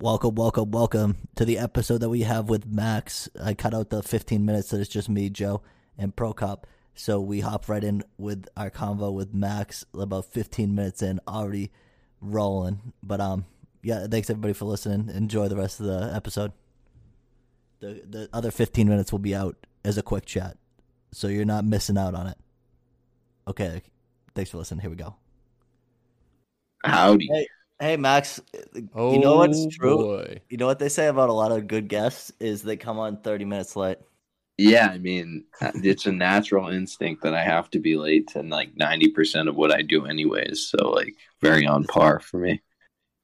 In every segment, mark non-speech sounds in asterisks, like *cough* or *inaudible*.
Welcome, welcome, welcome to the episode that we have with Max. I cut out the 15 minutes that it's just me, Joe, and Procop. So we hop right in with our convo with Max. About 15 minutes in, already rolling. But um, yeah, thanks everybody for listening. Enjoy the rest of the episode. The the other 15 minutes will be out as a quick chat, so you're not missing out on it. Okay, thanks for listening. Here we go. Howdy. Hey, hey Max. Oh, you know what's true? Boy. You know what they say about a lot of good guests is they come on 30 minutes late. Yeah, I mean, it's a natural instinct that I have to be late and like 90% of what I do, anyways. So, like, very on par for me.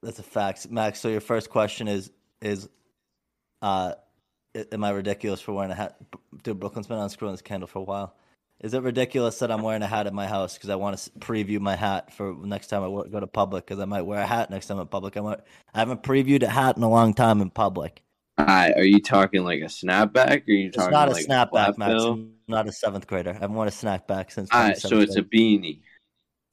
That's a fact, Max. So your first question is is, uh, a- am I ridiculous for wearing a hat? Dude, Brooklyn's been unscrewing this candle for a while. Is it ridiculous that I'm wearing a hat at my house because I want to preview my hat for next time I go to public? Because I might wear a hat next time in public. I might, I haven't previewed a hat in a long time in public. Hi, are you talking like a snapback? Or are you It's talking not a like snapback, Max. I'm not a seventh grader. I haven't worn a snapback since. All so it's a beanie.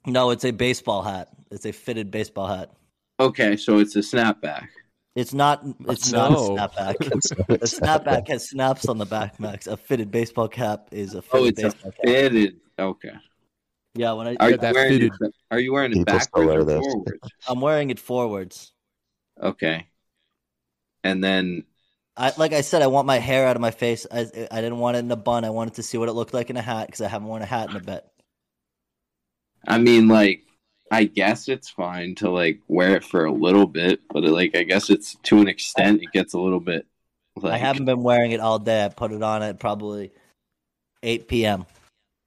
no, it's a baseball hat. It's a fitted baseball hat. Okay, so it's a snapback. It's not. It's No. not a snapback. *laughs* A snapback has snaps on the back, Max. A fitted baseball cap is a oh, fitted Oh, it's a baseball cap. fitted. Okay. Yeah, when I Are you wearing fitted- it? Are you wearing it backwards wear or forwards? I'm wearing it forwards. Okay. And then, I like I said, I want my hair out of my face. I I didn't want it in a bun. I wanted to see what it looked like in a hat because I haven't worn a hat in a bit. I mean, like, I guess it's fine to like wear it for a little bit, but like, I guess it's to an extent it gets a little bit. Like, I haven't been wearing it all day. I put it on at probably 8 p.m.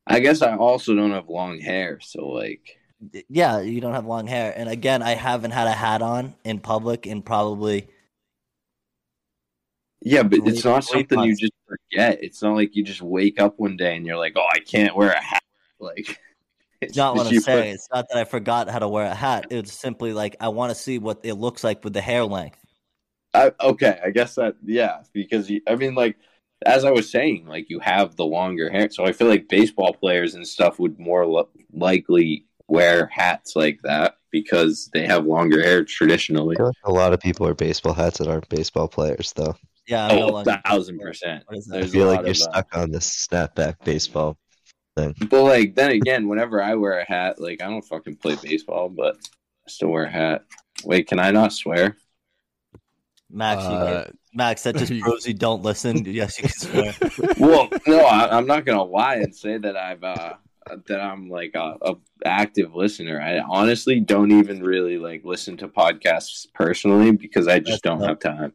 I guess I also don't have long hair, so like, Yeah, you don't have long hair, and again, I haven't had a hat on in public in probably. yeah, but it's not something you just forget. It's not like you just wake up one day and you're like, oh, I can't wear a hat. Like, *laughs* not what I'm you saying. It's not that I forgot how to wear a hat. It's simply like I want to see what it looks like with the hair length. I, okay, I guess that yeah, because you, I mean, like as I was saying, like you have the longer hair, so I feel like baseball players and stuff would more lo- likely wear hats like that because they have longer hair traditionally. I feel like a lot of people are baseball hats that aren't baseball players, though. Yeah, I'm no Oh, longer- thousand percent. What is that? I feel like you're of, uh, stuck on this snapback baseball thing. But like then again, whenever I wear a hat, like I don't fucking play baseball, but I still wear a hat. Wait, can I not swear? Max, you Uh, Max, that just you- *laughs* proves you don't listen. Yes, you can swear. *laughs* well, no, I, I'm not gonna lie and say that I've uh that I'm like a, a active listener. I honestly don't even really like listen to podcasts personally because I just That's don't not- have time.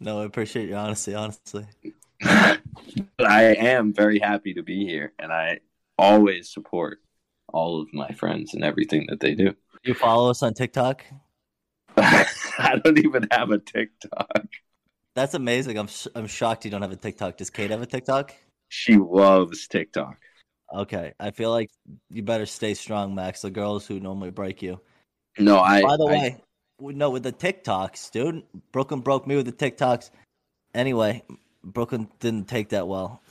No, I appreciate your honesty. Honestly, *laughs* but I am very happy to be here, and I always support all of my friends and everything that they do. you follow us on TikTok. *laughs* I don't even have a TikTok. That's amazing. I'm sh- I'm shocked you don't have a TikTok. Does Kate have a TikTok? She loves TikTok. Okay, I feel like you better stay strong, Max. The girls who normally break you. No, I. By the I- way, w- no, with the TikToks, dude. Brooklyn broke me with the TikToks. Anyway, Brooklyn didn't take that well.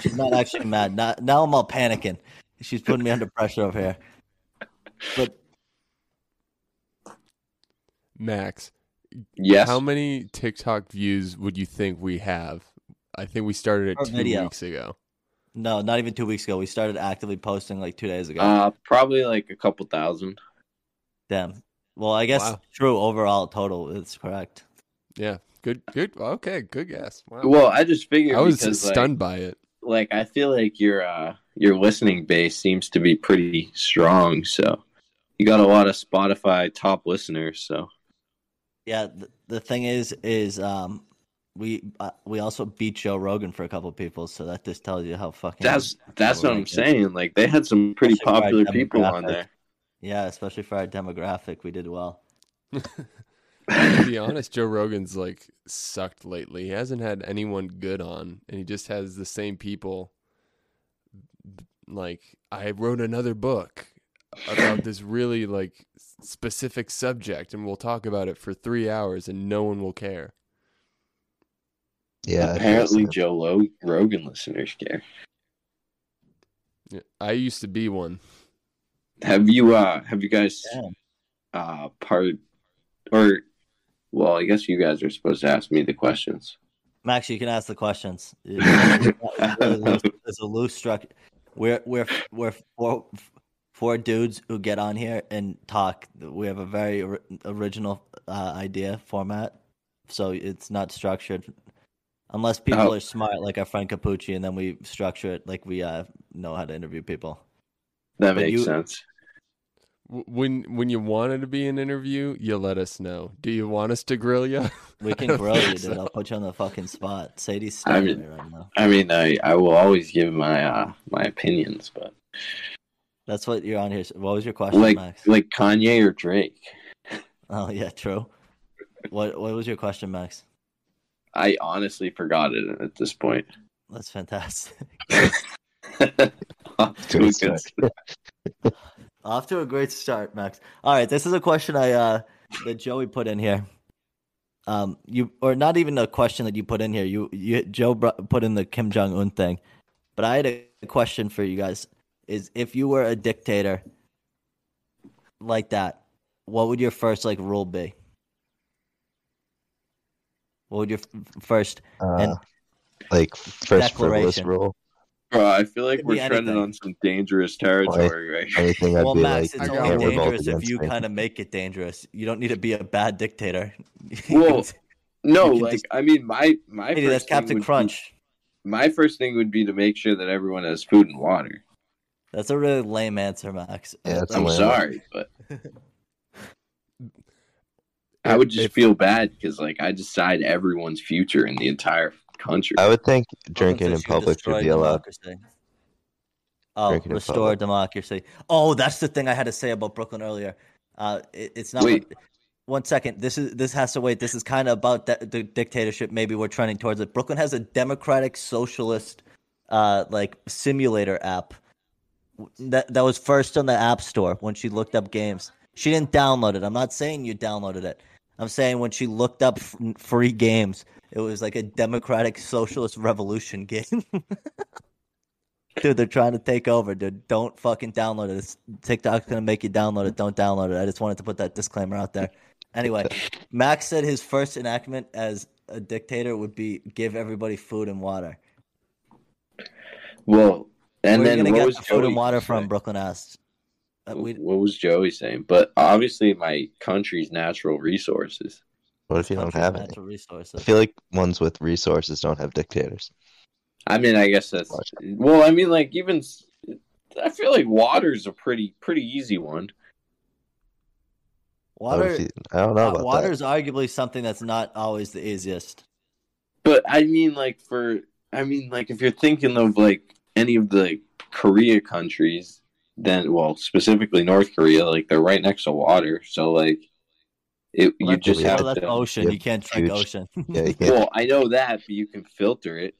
She's not actually mad. Now, now I'm all panicking. She's putting me under pressure over here. But Max, yes. how many TikTok views would you think we have? I think we started Per it two video. weeks ago. no, not even two weeks ago. We started actively posting like two days ago. Uh, probably like a couple thousand. Damn. Well, I guess Wow. true overall total. It's correct. Yeah, good, good. Okay, good guess. Wow. Well, I just figured I was because stunned by it. like, like I feel like your uh your listening base seems to be pretty strong. So you got a lot of Spotify top listeners. So Yeah. The, the thing is, is um, we uh, we also beat Joe Rogan for a couple people, so that just tells you how fucking. that's that's what I'm it is. saying. Like they had some pretty Especially popular people on there. Yeah, especially for our demographic, we did well. *laughs* to be *laughs* honest, Joe Rogan's like sucked lately. He hasn't had anyone good on, and he just has the same people. Like, I wrote another book about this really like specific subject, and we'll talk about it for three hours, and no one will care. Yeah. Apparently. Joe Lo- Rogan listeners care. Yeah, I used to be one. Have you uh have you guys Yeah. uh part or well, I guess you guys are supposed to ask me the questions. Max, you can ask the questions. It's really loose- it's a loose structure. We're we're we're four four dudes who get on here and talk. We have a very original uh, idea format, so it's not structured. Unless people Oh. are smart, like our friend Capucci, and then we structure it like we uh, know how to interview people. That But makes you- sense. W- When when you wanted to be an interview, you let us know. Do you want us to grill you? *laughs* We can grill you, dude. I'll put you on the fucking spot. Sadie's I mean- at right now. I mean, I, I will always give my uh my opinions, but That's what you're on here. What was your question, like Max? like Kanye or Drake, Oh yeah, true. What what was your question, Max? I honestly forgot it at this point. That's fantastic. *laughs* Off to a good start. Off to a great start, Max. All right, this is a question I uh that Joey put in here. Um, you or not even a question that you put in here. You you Joe br- put in the Kim Jong Un thing, but I had a question for you guys. Is if you were a dictator like that, what would your first like rule be? What would your f- first? And- Uh, like first frivolous rule. Bro, I feel like Could we're trending anything. on some dangerous territory right here. Anything I'd well, be Max, like, it's I got only one. revolt dangerous if against you me. kind of make it dangerous. You don't need to be a bad dictator. *laughs* Well, No, You can like just- I mean, my my Hey, first that's thing Captain would be- Crunch. my first thing would be to make sure that everyone has food and water. That's a really lame answer, Max. Yeah, it's a I'm lame- sorry, but *laughs* I would just If- feel bad because like I decide everyone's future in the entire country. I would think drinking in public Destroy should be allowed. Democracy. Oh, Drinking restore democracy. Oh, that's the thing I had to say about Brooklyn earlier. Uh, it, it's not. Wait. One second. This is this has to wait. This is kind of about the, the dictatorship. Maybe we're trending towards it. Brooklyn has a democratic socialist, uh, like simulator app. That that was first on the App Store when she looked up games. She didn't download it. I'm not saying you downloaded it. I'm saying when she looked up f- free games, it was like a democratic socialist revolution game. *laughs* dude, they're trying to take over, dude. Don't fucking download it. It's, TikTok's gonna make you download it. Don't download it. I just wanted to put that disclaimer out there. Anyway, *laughs* Max said his first enactment as a dictator would be give everybody food and water. well, and Where then what was the food and Joey water saying? from? Brooklyn asked. Uh, What was Joey saying? But obviously, my country's natural resources. What if you don't have any? natural I feel like ones with resources don't have dictators. I mean, I guess that's well. I mean, like even I feel like water's a pretty pretty easy one. Water, you- I don't know uh, about water that. is arguably something that's not always the easiest. But I mean, like for I mean, like if you're thinking of like any of the Korea countries, then well, specifically North Korea, like they're right next to water, so like it Well, you just have well, that's to. ocean. yeah, you can't drink huge- ocean. *laughs* Yeah, you can't Well, I know that, but you can filter it.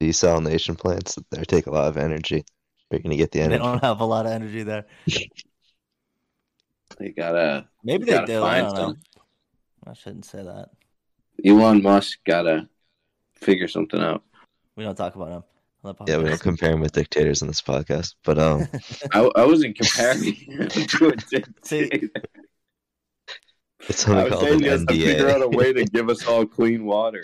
desalination plants. They take a lot of energy. You're gonna get the energy. they don't have a lot of energy there. *laughs* They gotta Maybe they gotta do. I don't know. I shouldn't say that. Elon Musk gotta figure something out. We don't talk about him. on the Yeah, we don't compare him with dictators in this podcast. But um, *laughs* I, I wasn't comparing him to a dictator. It's I something was called saying an you have to figure out a way to give us all *laughs* clean water.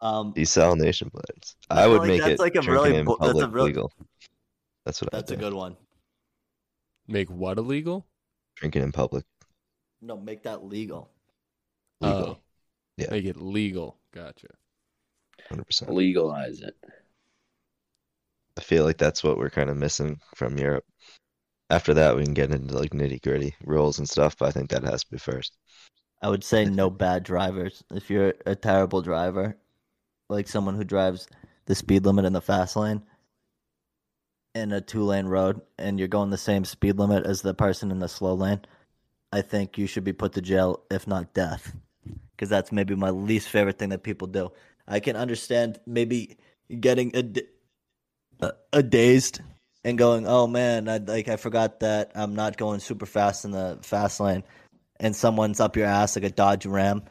Um, Desalination plants. I I would like make that's it like a drinking really in bo- that's a public real- legal. That's what that's I a do. good one. Make what illegal? Drinking in public. No, make that legal. Legal. Oh, Yeah. Make it legal. Gotcha. Hundred percent. Legalize it. I feel like that's what we're kind of missing from Europe. After that, we can get into like nitty gritty rules and stuff. But I think that has to be first. I would say no bad drivers. If you're a terrible driver, like someone who drives the speed limit in the fast lane in a two lane road and you're going the same speed limit as the person in the slow lane, I think you should be put to jail, if not death. Because that's maybe my least favorite thing that people do. I can understand maybe getting a a dazed and going, "Oh man, I like I forgot that I'm not going super fast in the fast lane." and someone's up your ass like a Dodge Ram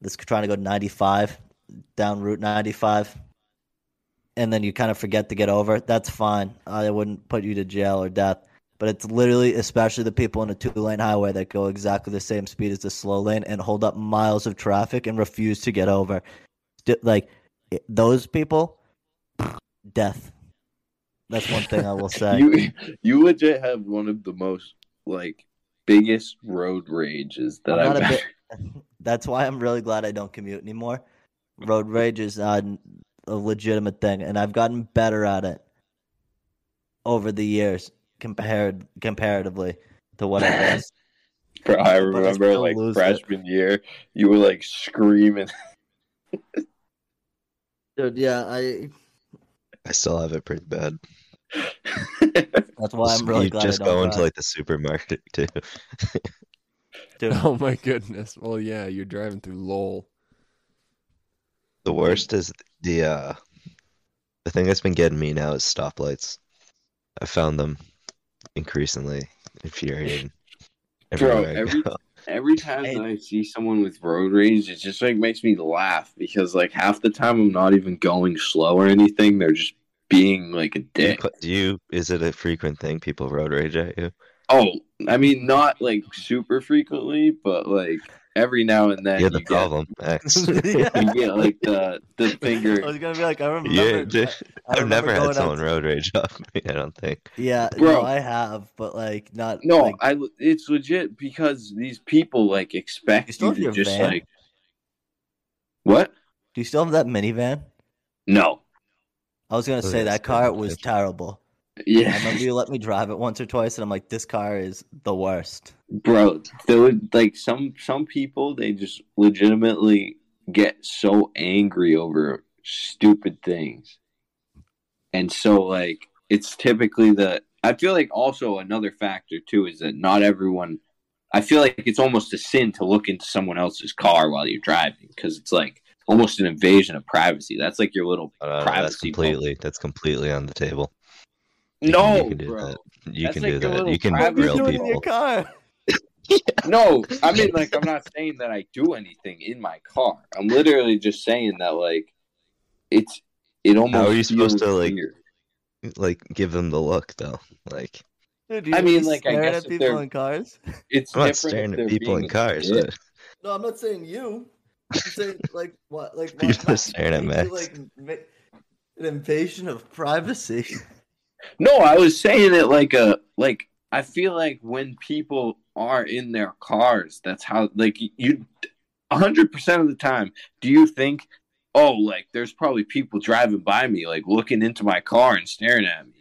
that's trying to go 95, down Route 95 and then you kind of forget to get over, that's fine. I wouldn't put you to jail or death. But it's literally, especially the people in a two lane highway that go exactly the same speed as the slow lane and hold up miles of traffic and refuse to get over. Like, those people, death. That's one thing I will *laughs* say. You you legit have one of the most like biggest road rages that I'm I've ever. bit- *laughs* That's why I'm really glad I don't commute anymore. Road rage is uh, a legitimate thing, and I've gotten better at it over the years, compared comparatively to what I was. *laughs* Bro, I But I remember like lose it. freshman year, you were like screaming. Dude, yeah, I. I still have it pretty bad. *laughs* That's why I'm really you glad just I don't go into drive. like the supermarket too. *laughs* Dude, Oh my goodness. Well, yeah, you're driving through Lowell. The worst is the uh the thing that's been getting me now is stoplights. I found them increasingly infuriating. Bro, every- go. Every time that I see someone with road rage, it just like makes me laugh because like half the time I'm not even going slow or anything. They're just being like a dick. do you is it a frequent thing people road rage at you? Oh, I mean, not like super frequently, but like every now and then You're the you problem, X. Get, *laughs* you get like the the *laughs* finger. I was gonna be like, I remember. Yeah, dude, I I've never had out- someone road rage off *laughs* me, I don't think. Yeah, Bro. no, I have, but like not. No, like, I. It's legit because these people like expect You you to just van? like. What? do you still have that minivan? No. I was gonna Oh, say that car good. was terrible. I Yeah, remember you let me drive it once or twice, and I'm like, this car is the worst. bro. There would like some some people they just legitimately get so angry over stupid things, and so like it's typically the. I feel like also another factor too is that not everyone. I feel like it's almost a sin to look into someone else's car while you're driving because it's like almost an invasion of privacy. That's like your little Uh, that's privacy. bubble. completely that's completely on the table. You No, you can do bro. that. You That's can like do that. You can grill zone in your people. car? *laughs* *laughs* No, I mean like I'm not saying that I do anything in my car. I'm literally just saying that like it's it almost. How are you supposed to, like, weird. Like give them the look though. Like Dude, I mean, like, I staring guess at if people they're- in cars. *laughs* It's I'm not staring at people being in cars. but- No, I'm not saying you. I'm saying like what? Like You're just staring at me. like an invasion of privacy. No, I was saying it like a like I feel like when people are in their cars, that's how like you hundred percent of the time, do you think, oh, like there's probably people driving by me, like looking into my car and staring at me.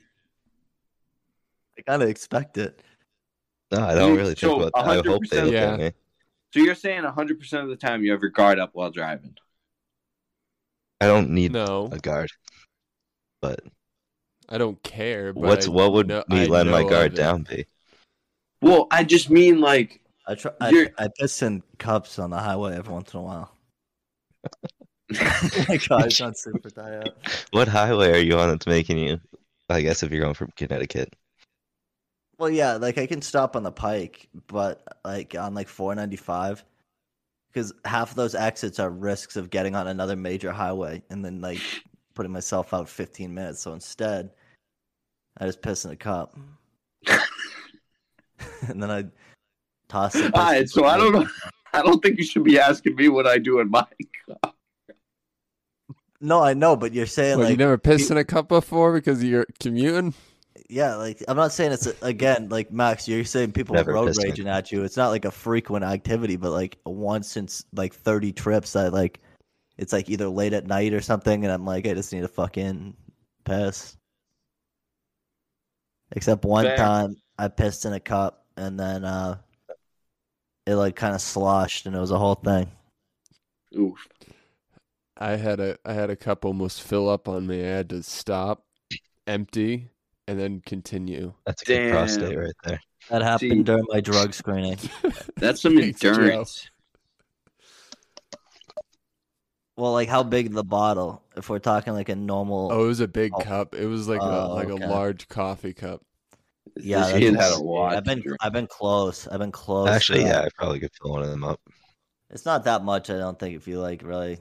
I kind of expect it. No, I don't You- really so think about that. I hope they look Yeah. at me. So you're saying hundred percent of the time you have your guard up while driving? I don't need No, a guard. But I don't care. But what's I what would know- me I letting my guard down be? Well, I just mean like I try. You're- I, I piss in cups on the highway every once in a while. *laughs* my car's not super tight up. *laughs* What highway are you on that's making you? I guess if you're going from Connecticut. Well, yeah, like I can stop on the Pike, but like on like 495, because half of those exits are risks of getting on another major highway and then like putting myself out 15 minutes. So instead, I just piss in a cup, *laughs* and then I toss it. All right, so I don't know. I don't think you should be asking me what I do in my car. No, I know, but you're saying What, like you never pissed in a cup before because you're commuting? Yeah, like I'm not saying it's again like Max. You're saying people Never road raging at you. It's not like a frequent activity, but like once since like 30 trips, I like it's like either late at night or something, and I'm like, I just need to fucking piss. Except one Fair. time, I pissed in a cup, and then uh it like kind of sloshed, and it was a whole thing. Oof. I had a I had a cup almost fill up on me. I had to stop, empty, and then continue. That's a good Damn. prostate right there. That happened See- during my drug screening. *laughs* That's some *laughs* endurance. Well, like how big the bottle? If we're talking like a normal, Oh, it was a big Oh. cup. It was like a Oh, like okay. a large coffee cup. Yeah, this kid had a lot. I've been drink. I've been close. I've been close. Actually, yeah, I probably could fill one of them up. It's not that much, I don't think. If you like really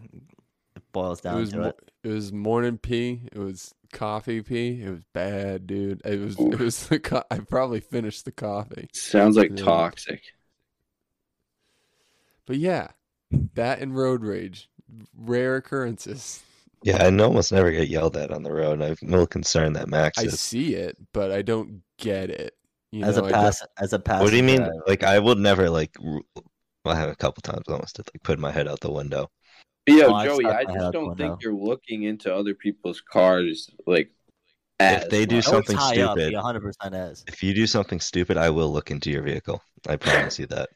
boils down It down was to mo- it. it was morning pee. It was coffee pee. It was bad, dude. It was it was the co- I probably finished the coffee. Sounds like Yeah. toxic. But yeah, that and road rage, rare occurrences. Yeah, I almost never get yelled at on the road. I'm a little concerned that Max I is. see it, but I don't get it. You as know, a I don't- pass, as a pass. What do you mean? Like I would never like. Well, I have a couple times almost did like put my head out the window. But yo, Oh, Joey, stuck I just don't think you're looking into other people's cars like. If they do much. something stupid. he 100 percent is. If you do something stupid, I will look into your vehicle. I promise you that.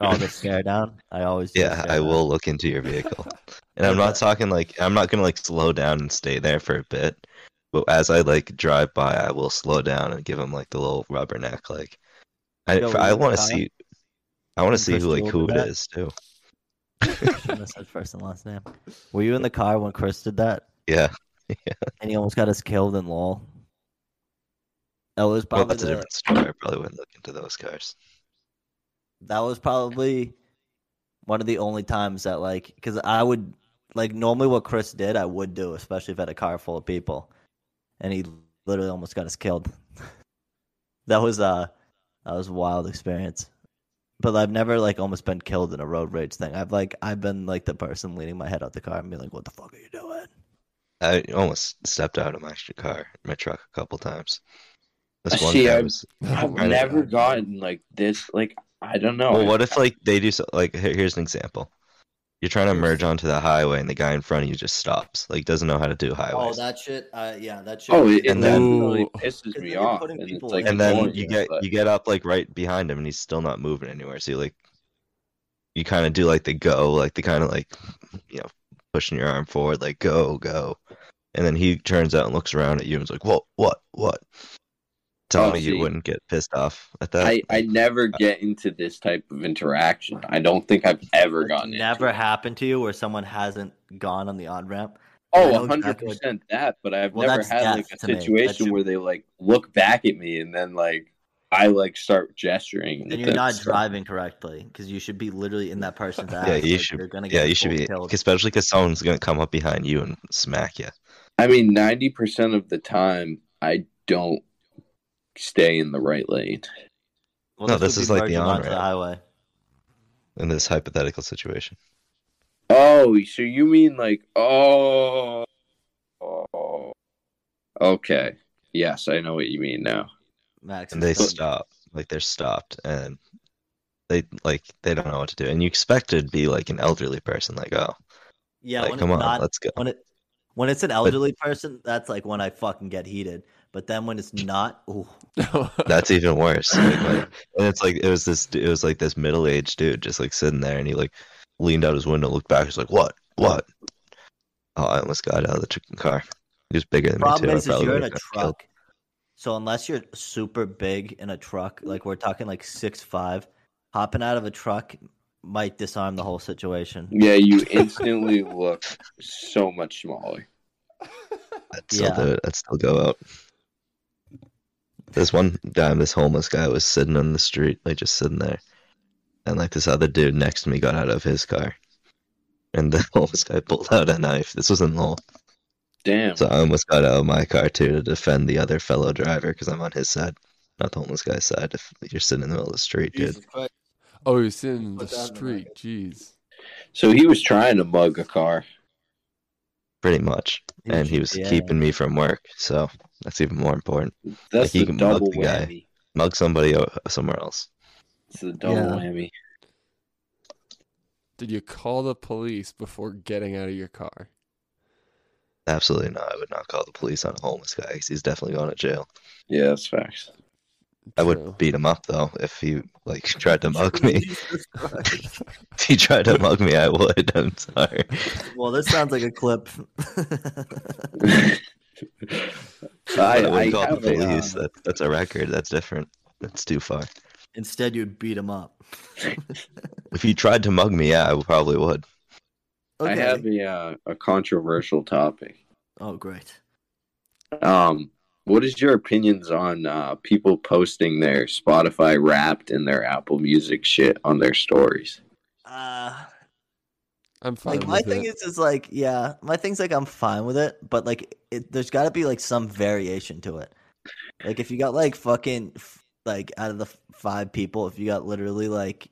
Oh, *laughs* the stare down. I always. do Yeah, I down. will look into your vehicle. *laughs* And I'm not talking like I'm not gonna like slow down and stay there for a bit. But as I like drive by, I will slow down and give him like the little rubberneck. Like, I Yo, I want to see, I want to see who like who it that? is too. Shouldn't have said first and last name. Were you in the car when Chris did that? Yeah, *laughs* yeah. And he almost got us killed in LOL. That was well, probably that's a different story. I probably wouldn't look into those cars. That was probably one of the only times that like because I would like normally what Chris did I would do especially if I had a car full of people, and he literally almost got us killed. *laughs* that was uh that was a wild experience. But I've never like almost been killed in a road rage thing. I've like I've been like the person leaning my head out the car and being like, "What the fuck are you doing?" I almost stepped out of my car, my truck a couple times. This one see, I've- was. I've never gotten like this. Like I don't know. Well, what if like they do so? Like here- here's an example. You're trying to merge onto the highway, and the guy in front of you just stops. Like doesn't know how to do highways. Oh, that shit. Uh, yeah, that shit. Oh, it, it And then- definitely pisses me off, and like and then annoying, you get but- you get up like right behind him, and he's still not moving anywhere. So you like, you kind of do like the go, like the kind of like, you know, pushing your arm forward, like go go, and then he turns out and looks around at you and is like, what what what? Tell Oh, me you wouldn't get pissed off at that. I, I never get into this type of interaction. I don't think I've ever It's gotten never into it. happened to you where someone hasn't gone on the on ramp. I Oh, know 100 exactly what- percent that, but I've Well, never had like a to me. That situation where they like look back at me and then like I like start gesturing. and you're not that's- driving correctly because you should be literally in that person's ass. yeah, you like, should. You're gonna Yeah, you should be, killed. especially because someone's gonna come up behind you and smack you. I mean, 90 percent of the time, I don't stay in the right lane. Well, No, would this is like the merging the on-ramp. highway. In this hypothetical situation, Oh, so you mean like oh, oh, okay? Yes, I know what you mean now. Max. and they explain. stop, like they're stopped, and they like they don't know what to do, and you expect it to be like an elderly person, like oh, Yeah, like when come it's on, not, let's go. when it when it's an elderly person, that's like when I fucking get heated. But then when it's not, ooh, *laughs* That's even worse. Like, like- *laughs* and it's like it was this. It was like this middle aged dude just like sitting there, and he like leaned out his window, looked back, he's like, "What? What?" Oh, I almost got out of the chicken car. He was bigger than problem me too. I is, is you're in a would've killed. truck. So unless you're super big in a truck, like we're talking like six five, hopping out of a truck might disarm the whole situation. Yeah, you *laughs* instantly look so much smaller. I'd still Yeah. do it. I'd still go out. This one time, this homeless guy was sitting on the street, like just sitting there, and like this other dude next to me got out of his car, and the *laughs* homeless guy pulled out a knife. This was in Lowell, Damn. so I almost got out of my car too to defend the other fellow driver because I'm on his side, not the homeless guy's side. If you're sitting in the middle of the street, dude, Christ. oh, he's sitting in the Put that in the street. Jeez. So he was trying to mug a car. Pretty much, and he was GTA. keeping me from work, so that's even more important. That's he the can mug double the guy. whammy. Mug somebody somewhere else. It's the double Yeah. whammy. Did you call the police before getting out of your car? Absolutely not. I would not call the police on a homeless guy 'cause he's definitely going to jail. Yeah, that's facts. I would beat him up though if he like tried to mug me. *laughs* If he tried to mug me, I would. I'm sorry. well, this sounds like a clip. *laughs* I, I, I wouldn't call the have uh, police. That, that's a record. That's different. That's too far. Instead, you'd beat him up. *laughs* If he tried to mug me, yeah, I probably would. I have a uh, a controversial topic. Oh, great. Um, what is your opinions on uh, people posting their Spotify Wrapped and their Apple Music shit on their stories? Uh, I'm fine Like my with thing it. is, is like, yeah, my thing's like I'm fine with it, but like, it, there's got to be like some variation to it. Like if you got like fucking like out of the five people, if you got literally like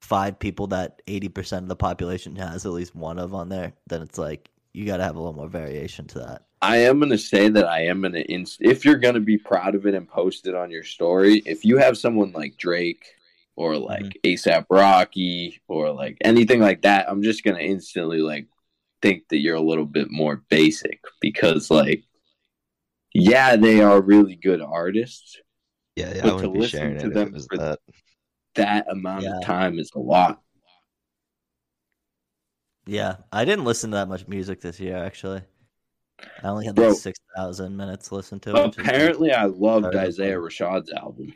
five people that eighty percent of the population has at least one of on there, then it's like you got to have a little more variation to that. I am going to say that I am going to, inst- if you're going to be proud of it and post it on your story, if you have someone like Drake or mm-hmm. like ASAP Rocky or like anything like that, I'm just going to instantly like think that you're a little bit more basic because like, yeah, they are really good artists. Yeah, yeah, But I to listen sharing to it them for- that. That amount Yeah. of time is a lot. Yeah, I didn't listen to that much music this year. Actually, I only had Bro. like six thousand minutes listened to. which is- Apparently, I loved Sorry. Isaiah Rashad's album.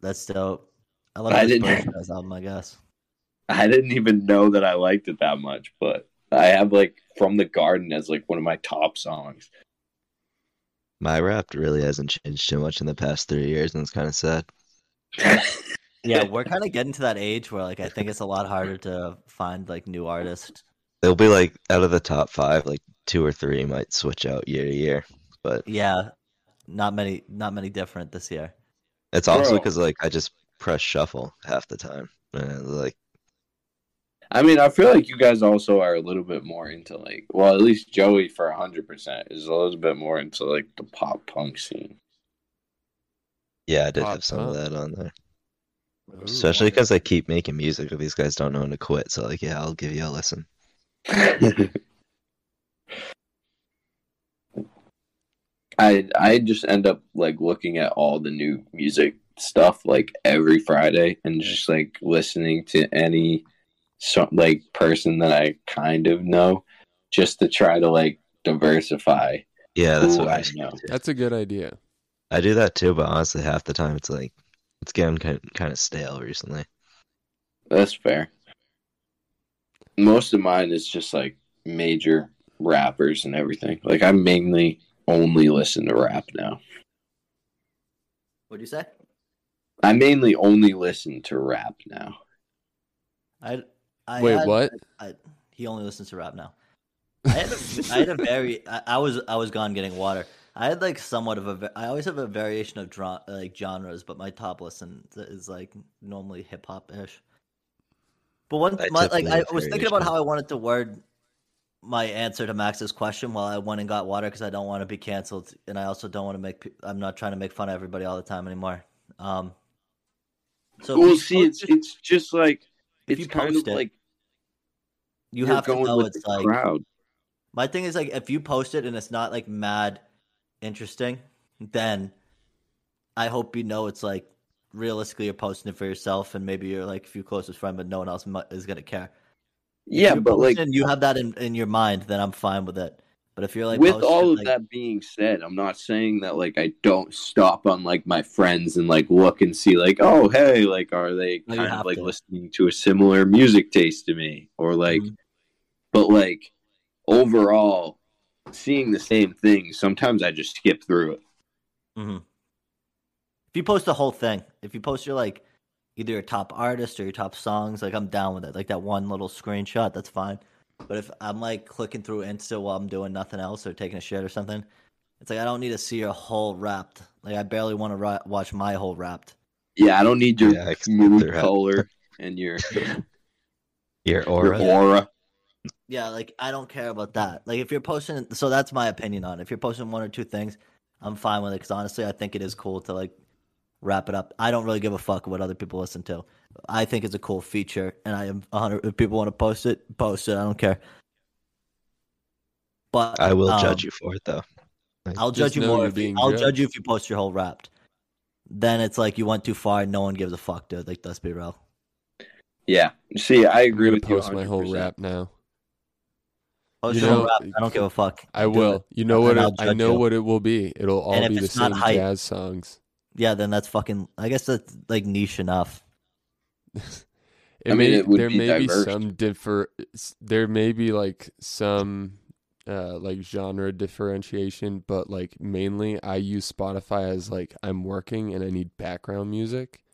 that's dope. I love I didn't- *laughs* album, I guess. I didn't even know that I liked it that much, but I have like From the Garden as like one of my top songs. My rap really hasn't changed too much in the past three years, and it's kind of sad. *laughs* Yeah, we're kind of getting to that age where like I think it's a lot harder to find like new artists. They'll be like out of the top five, like two or three might switch out year to year. But Yeah, not many, not many different this year. it's also because like I just press shuffle half the time. And, like I mean, I feel like you guys also are a little bit more into like, well, at least Joey for hundred percent is a little bit more into like the pop punk scene. yeah, I did Pop have some of that on there. Ooh. Especially because I keep making music, but these guys don't know when to quit. So like, yeah, I'll give you a listen. *laughs* I I just end up like looking at all the new music stuff like every Friday and just like listening to any so, like person that I kind of know just to try to like diversify. Yeah, that's what I, I know. That's a good idea. I do that too, but honestly, half the time it's like it's getting kind of, kind of stale recently. That's fair. Most of mine is just like major rappers and everything. Like I mainly only listen to rap now. What'd you say? I mainly only listen to rap now. I, I Wait, had- what? I, he only listens to rap now. I had a, I had a very. I, I was I was gone getting water. I had like somewhat of a. I always have a variation of dra- like genres, but my top listen is like normally hip hop ish. But one, my, like I was thinking about how I wanted to word my answer to Max's question while I went and got water because I don't want to be canceled, and I also don't want to make. I'm not trying to make fun of everybody all the time anymore. Um. So well, you see, it's it- it's just like it's kind of it, like you have to know it's like crowd. My thing is like if you post it and it's not like mad interesting, then I hope you know it's like realistically you're posting it for yourself and maybe you're like a few closest friend, but no one else is gonna care. Yeah, but like you have that in, in your mind, then I'm fine with it. But if you're like with posting, all of like- that being said, I'm not saying that like I don't stop on like my friends and like look and see like, oh hey, like are they kind of like to. listening to a similar music taste to me? Or like Mhm. but like overall seeing the same thing, sometimes I just skip through it. Mhm. if you post the whole thing, if you post your like either your top artist or your top songs, like I'm down with it. Like that one little screenshot, that's fine. But if I'm like clicking through Insta while I'm doing nothing else or taking a shit or something, it's like I don't need to see your whole wrapped. Like I barely want to ra- watch my whole wrapped. Yeah, I don't need your Yeah, I can skip mood color *laughs* and your Your your aura. Aura. Yeah, like I don't care about that. Like if you're posting, so that's my opinion on it. If you're posting one or two things, I'm fine with it because honestly, I think it is cool to like wrap it up. I don't really give a fuck what other people listen to. I think it's a cool feature, and I am 100. If people want to post it, post it. I don't care. But I will um, judge you for it though. I'll judge you more. If you, I'll judge you if you post your whole wrapped. Then it's like you went too far. and No one gives a fuck, dude. Like let's be real. Yeah. See, I I'm agree gonna with you. post my whole rap now. Post You know, wrapped. I don't give a fuck. I Do will. it. You know and what? I'll It, I know you. what it will be. It'll all be the same hype- jazz songs. Yeah, then that's fucking. I guess that's like niche enough. *laughs* It I mean, may it would there be may diverse. be some differ. There may be like some uh like genre differentiation, but like mainly I use Spotify as like I'm working and I need background music,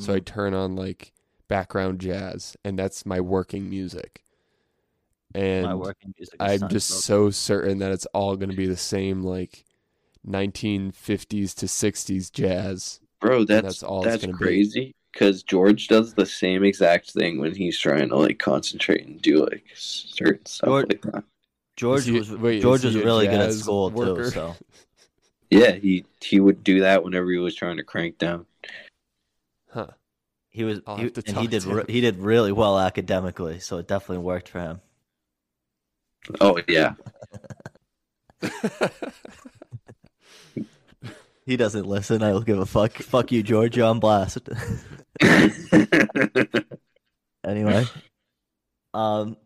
so I Mhm. turn on like background jazz, and that's my working music. And My working music. I'm Seinfeld. just so certain that it's all going to be the same, like 1950s to 60s jazz. Bro, that's that's all that's, it's crazy. Because George does the same exact thing when he's trying to like concentrate and do like certain stuff George- like that. George he- was wait, George was really good at jazz school too. So *laughs* Yeah, he he would do that whenever he was trying to crank down. Huh. he was he, and he did re- he did really well academically. So it definitely worked for him. Oh yeah. He doesn't listen. I don't give a fuck. Fuck you, George. You're on blast. *laughs* anyway, um,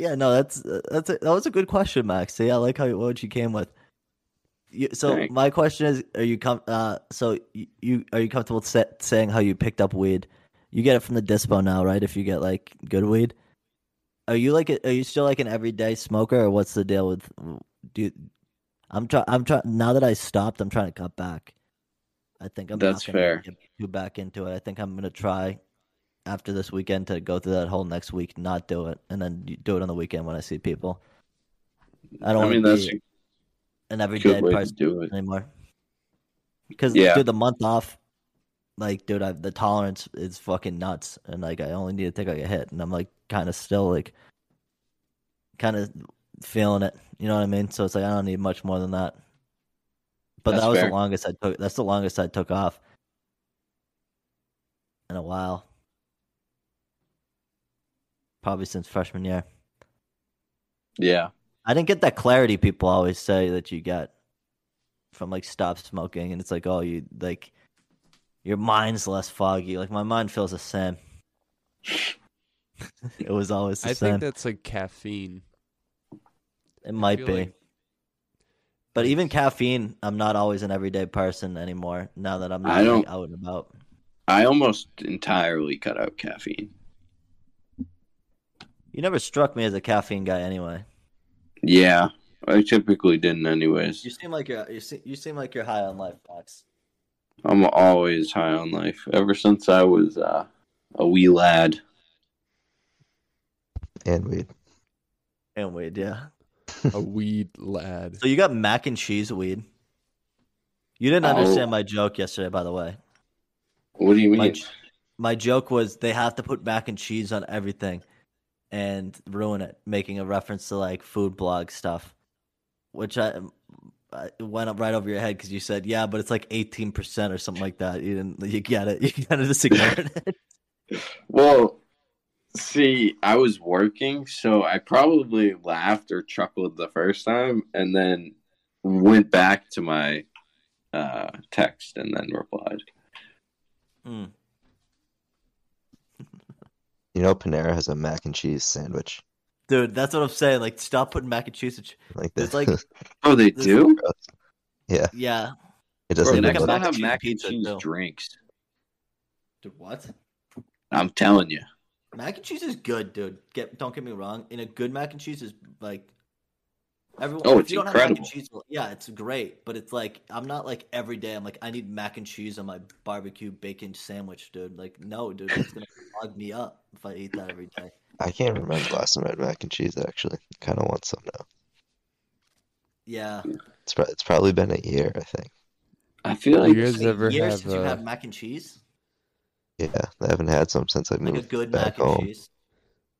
yeah, no, that's that's a, that was a good question, Max. See, I like how what you came with. You, so Thanks. my question is: Are you com- uh, so you, are you comfortable sa- saying how you picked up weed? You get it from the dispo now, right? If you get like good weed, are you like a, are you still like an everyday smoker, or what's the deal with? Do I'm trying. I'm trying now that I stopped. I'm trying to cut back. I think I'm That's not gonna fair. get back into it. I think I'm gonna try after this weekend to go through that whole next week, not do it, and then do it on the weekend when I see people. I don't I want mean to that's an everyday person do it. anymore. Because Yeah. dude, the month off, like, dude, I, the tolerance is fucking nuts, and like, I only need to take like a hit, and I'm like, kind of still like, kind of feeling it. You know what I mean? So it's like I don't need much more than that. But That's that was fair. the longest I took. That's the longest I took off in a while. Probably since freshman year. Yeah. I didn't get that clarity people always say that you get from like stop smoking, and it's like, oh, you like your mind's less foggy. Like my mind feels the same. *laughs* it was always the I same. think that's like caffeine. it might be. like- but even caffeine, I'm not always an everyday person anymore. Now that I'm I don't- out and about. I almost entirely cut out caffeine. You never struck me as a caffeine guy, anyway. Yeah. I typically didn't anyways. You anyways. seem like you're you seem, you seem like you're high on life, Max. I'm always high on life. Ever since I was uh, a wee lad. And weed. And weed, yeah. A weed lad. So you got mac and cheese weed. You didn't Oh. understand my joke yesterday, by the way. What do you mean? j- my joke was they have to put mac and cheese on everything and ruin it, making a reference to like food blog stuff, which I, I it went up right over your head because you said, yeah, but it's like 18% or something like that. You didn't, you get it. *laughs* You kind of just ignored it. *laughs* Well, see, I was working, so I probably laughed or chuckled the first time and then went back to my uh, text and then replied. Mm. You know, Panera has a mac and cheese sandwich. Dude, that's what I'm saying. Like, stop putting mac and cheese. Like It's this. like, *laughs* Oh, they do? yeah, yeah. it doesn't They even make a next time mac and have cheese mac and cheese too. drinks. Dude, what? I'm telling you. Mac and cheese is good, dude. Get don't get me wrong. In a good mac and cheese is like everyone. Oh, if it's you don't have mac incredible. and cheese, yeah, it's great. But it's like I'm not like every day. I'm like I need mac and cheese on my barbecue bacon sandwich, dude. Like no, dude, it's gonna *laughs* clog me up if I eat that every day. I can't remember the last time I had mac and cheese. Actually, kind of want some now. Yeah. It's pro- it's probably been a year, I think. I feel You like guys Wait, ever years have, since you uh, had mac and cheese? Yeah, I haven't had some since I Like a moved good back mac and home. cheese.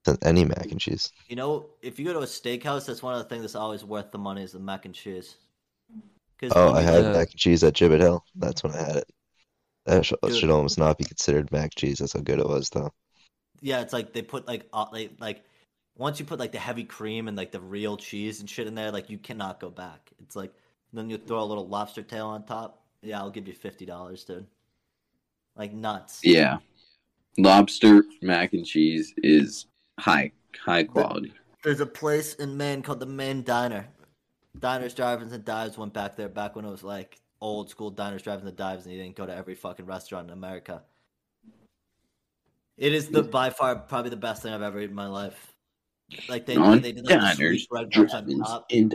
Since any mac and cheese. You know, if you go to a steakhouse, that's one of the things that's always worth the money is the mac and cheese. 'Cause Oh, I had Yeah. mac and cheese at Gibbet Hill. That's when I had it. That sh- Dude. should almost not be considered mac and cheese. That's how good it was, though. Yeah, it's like they put like uh, like like once you put like the heavy cream and like the real cheese and shit in there, like you cannot go back. It's like then you throw a little lobster tail on top. Yeah, I'll give you fifty dollars, dude. Like nuts. yeah. Lobster mac and cheese is high high quality. There's a place in Maine called the Maine Diner. Diners, drive-ins, and dives went back there back when it was like old school diners, drive-ins, and dives, and you didn't go to every fucking restaurant in America. It is the by far probably the best thing I've ever eaten in my life. Like they On they did like diners, sweetbread drive-ins, top. and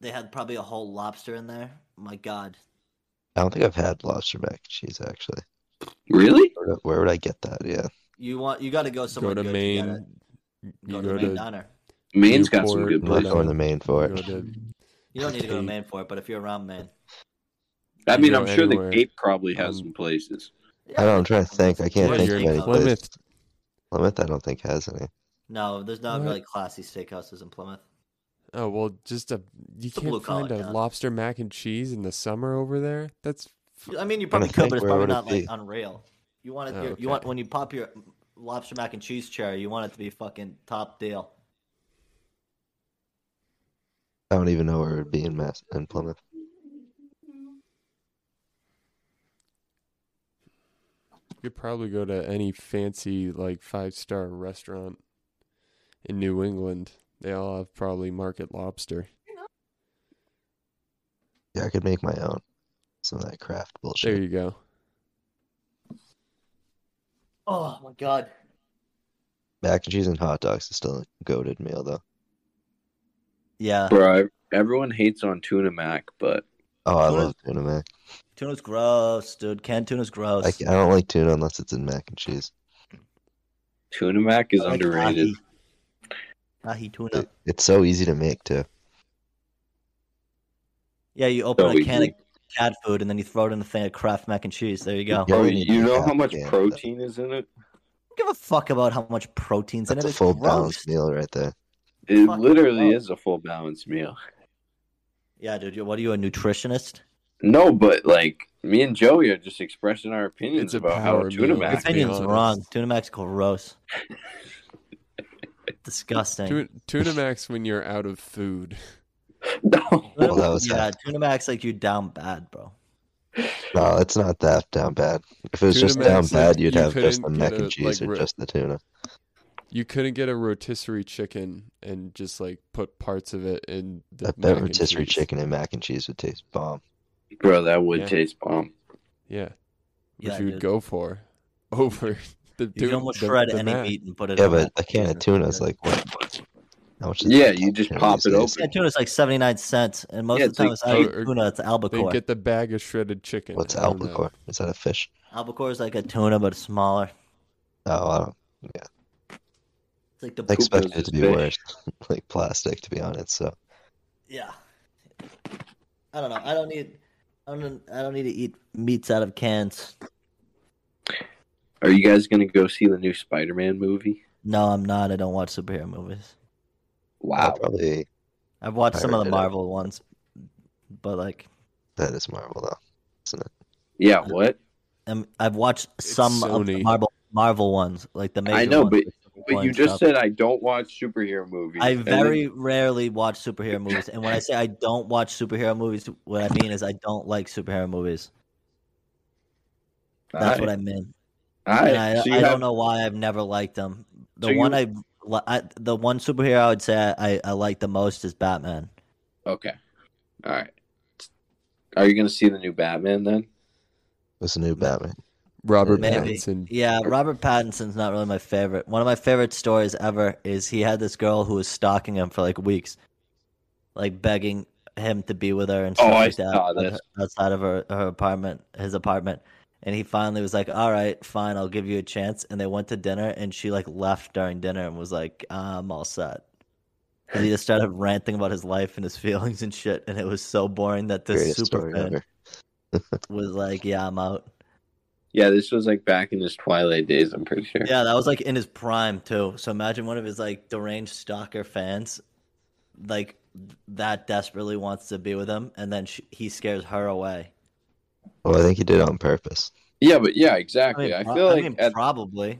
They had probably a whole lobster in there. My God, I don't think I've had lobster mac and cheese actually. Really? Right. Where, where would I get that? Yeah. You want you got to go somewhere go to good Maine. To get. You Go, go to the Maine to diner. Maine's got some Newport, good I'm not places. going to Maine for it. to You don't need to go to Cape. Maine for it, but if you're around Maine, I mean, I'm sure anywhere. the Cape probably has Um, some places. I don't know, I'm trying to think. I can't Yeah, think of any Plymouth. place. Plymouth, I don't think has any. No, there's not What? really classy steakhouses in Plymouth. Oh well, just a you a blue can't find collar a town. lobster mac and cheese in the summer over there. That's f- I mean, you probably could, but it's probably it not like be? unreal. You want it. Oh, you- You want when you pop your lobster mac and cheese cherry, you want it to be fucking top deal. I don't even know where it would be in Mass in Plymouth. you could probably go to any fancy like five star restaurant in New England. They all have probably market lobster. Yeah, I could make my own. Some of that craft bullshit. There you go. Oh my god. Mac and cheese and hot dogs is still a goaded meal though. Yeah, Bro, everyone hates on tuna mac, but Oh, I Tuna- love tuna mac. tuna's gross, dude. Canned tuna's gross. I, I don't like tuna unless it's in mac and cheese. tuna mac is I like underrated. ahi. Ahi tuna. It, it's so easy to make too. Yeah, you open So a we can of do- cat food and then you throw it in the thing of Kraft mac and cheese. There you go. Yeah. Bro, we you know how much yeah, protein is in it? Don't give a fuck about how much protein's in That's it. a full gross. balanced meal right there. It Fucking literally is a full balanced meal. Yeah, dude. What are you, a nutritionist? No, but like me and Joey are just expressing our opinions It's about how tuna meal. Your mac. Let's opinion's honest. wrong. Tuna mac's gross. *laughs* Disgusting. Tuna, tuna max when you're out of food. *laughs* *laughs* No, Well, that was yeah, half. tuna mac's like you down bad, bro. No, it's not that down bad. If it was Tuna just down bad, you'd you have just the mac get and a, cheese like, or ri- just the tuna. You couldn't get a rotisserie chicken and just like put parts of it in the I bet mac rotisserie cheese. chicken and mac and cheese would taste bomb. bro, that would Yeah. taste bomb. Yeah, Yeah, which you would dude. go for *laughs* over the You tuna. can almost the- shred the any mac. meat and put it. Yeah, in but that. a can of tuna is like what? How is Yeah, a you just pop it open. Yeah, is like seventy nine cents, and most Yeah, of the time it's it's like- not or- tuna, it's Then albacore. get the bag of shredded chicken. What's I don't know. albacore? Is that a fish? Albacore is like a tuna, but smaller. Oh, I don't It's like the I expect Coopers it is to be fish. worse. *laughs* like plastic, to be honest. So yeah. I don't know. I don't need. I don't. I don't need to eat meats out of cans. Are you guys gonna go see the new Spider-Man movie? No, I'm not. I don't watch superhero movies. I'll Wow, probably I've watched some of the Pirate it. Marvel ones, but like, that is Marvel though, isn't it? yeah. What? um, I've watched some of the Marvel Marvel ones, like the major I know, ones, but but you just stuff. said I don't watch superhero movies. I and then- very rarely watch superhero movies, and when I say I don't watch superhero movies, what I mean is I don't like superhero movies. That's what I mean. I, And I, so you I have- don't know why I've never liked them. The So you- one I, li- I, the one superhero I would say I, I like the most is Batman. Okay, all right. Are you gonna see the new Batman then? What's the new Batman? Robert Maybe. Pattinson. Yeah, Robert Pattinson's not really my favorite. One of my favorite stories ever is he had this girl who was stalking him for like weeks, like begging him to be with her and Oh, stuff I like that saw this. outside of her, her apartment, his apartment. And he finally was like, "All right, fine, I'll give you a chance." And they went to dinner, and she like left during dinner and was like, "I'm all set." And he just started *laughs* ranting about his life and his feelings and shit, and it was so boring that this Greatest super fan *laughs* was like, "Yeah, I'm out." Yeah, this was like back in his Twilight days. I'm pretty sure. Yeah, that was like in his prime too. So imagine one of his like deranged stalker fans, like that desperately wants to be with him, and then she, he scares her away. Well, I think he did it on purpose. Yeah, but yeah, exactly. I, pro- feel like I mean, at, probably. I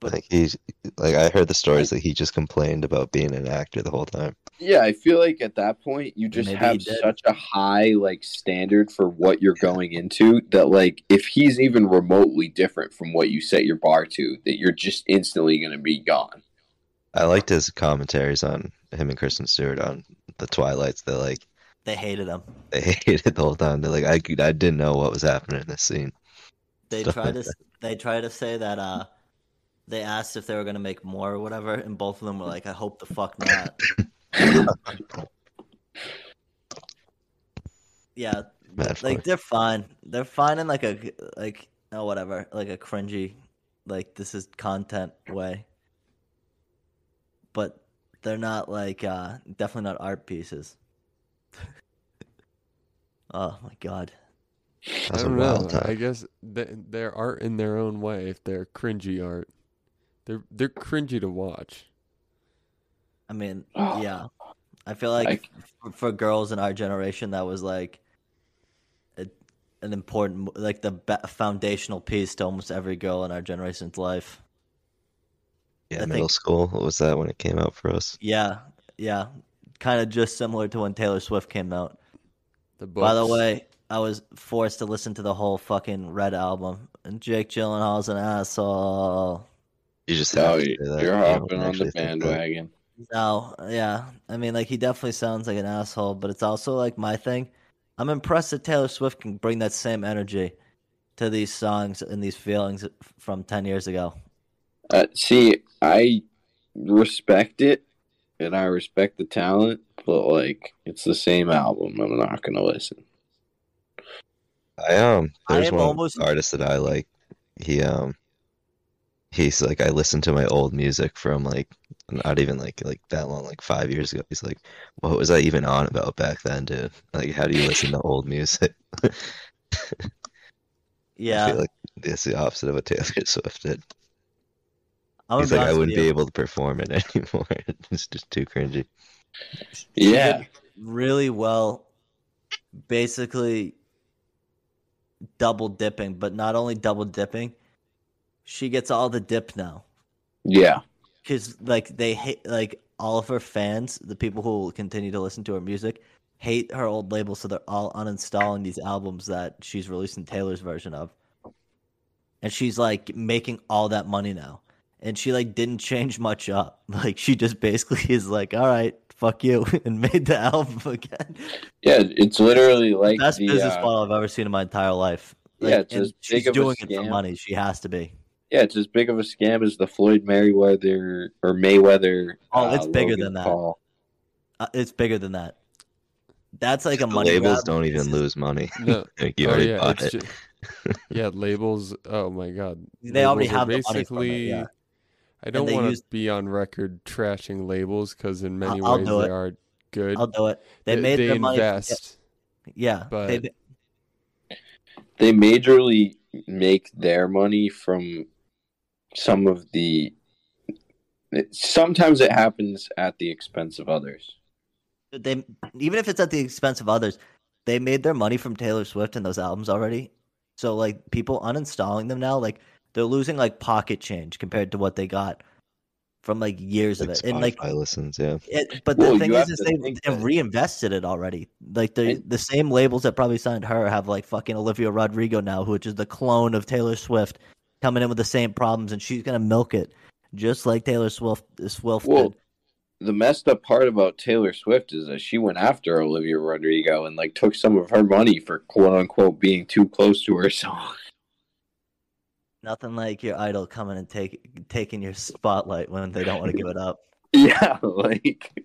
But- think he's like I heard the stories that he just complained about being an actor the whole time. yeah, I feel like at that point you just Maybe have such a high like standard for what you're going into that like if he's even remotely different from what you set your bar to, that you're just instantly gonna be gone. I liked his commentaries on him and Kristen Stewart on the Twilights. They like They hated him. they *laughs* hated it the whole time. They're like, I I didn't know what was happening in this scene. They Stuff tried like to. *laughs* They tried to say that. uh They asked if they were gonna make more or whatever, and both of them were like, "I hope the fuck not." yeah, Mad like they're fine. They're fine in like a like oh whatever, like a cringy, like this is content way. But they're not like uh definitely not art pieces. Oh my god. I That's a don't know. wild I guess th- they're art in their own way. If they're cringy art, they're they're cringy to watch. I mean, *sighs* yeah. I feel like Like- f- for girls in our generation, that was like a, an important, like the ba- foundational piece to almost every girl in our generation's life. Yeah, I middle think- school. What was that when it came out for us? Yeah, yeah. Kind of just similar to when Taylor Swift came out. The By the way, I was forced to listen to the whole fucking Red album, and Jake Gyllenhaal's an asshole. You just no, you're, you're hopping on the actually think that. bandwagon. No, yeah. I mean, like he definitely sounds like an asshole, but it's also like my thing. I'm impressed that Taylor Swift can bring that same energy to these songs and these feelings from 10 years ago. Uh, see, I respect it, and I respect the talent, but like it's the same album. I'm not gonna listen. I um, I there's am one almost- artist that I like. He um, he's like I listened to my old music from like not even like like that long, like five years ago. He's like, what was I even on about back then, dude? Like, how do you listen to old music? *laughs* I Yeah, feel like it's the opposite of what Taylor *laughs* Swift did. I'm He's like, I wouldn't be able to perform it *laughs* anymore. It's just too cringy. Yeah, really well, basically double dipping, but not only double dipping, she gets all the dip now. yeah, because like they hate like all of her fans, the people who will continue to listen to her music, hate her old label, so they're all uninstalling these albums that she's releasing Taylor's version of, and she's like making all that money now, and she like didn't change much up, *laughs* like she just basically is like, all right, fuck you, *laughs* and made the album again. yeah. It's literally like Best the business uh, model I've ever seen in my entire life. Like, Yeah, it's as she's big of a doing it for money. She has to be. yeah. It's as big of a scam as the Floyd Mayweather or Mayweather. Oh, it's uh, bigger Logan than that. Paul. Uh, it's bigger than that. That's like a money labels grab. don't even is- lose money. No. *laughs* Like, you oh already yeah, bought it. ju- yeah, labels. Oh my god, They already Labels are have the money from it, basically. yeah. I don't they want use- to be on record trashing labels because in many I'll ways do they it. are good. I'll do it. They They- made they their money. Yeah, but- they, They majorly make their money from some of the. Sometimes it happens at the expense of others. they even if it's at the expense of others, they made their money from Taylor Swift and those albums already. So like people uninstalling them now, like they're losing like pocket change compared to what they got from like years Like of it. And like Spotify listens, yeah. It, but Well, the thing is, is they, they've that- reinvested it already. Like the And- the same labels that probably signed her have like fucking Olivia Rodrigo now, which is the clone of Taylor Swift, coming in with the same problems, and she's gonna milk it just like Taylor Swift. Swift Well, did. the messed up part about Taylor Swift is that she went after Olivia Rodrigo and like took some of her money for quote unquote being too close to her song. *laughs* Nothing like your idol coming and take taking your spotlight when they don't want to give it up. *laughs* Yeah, like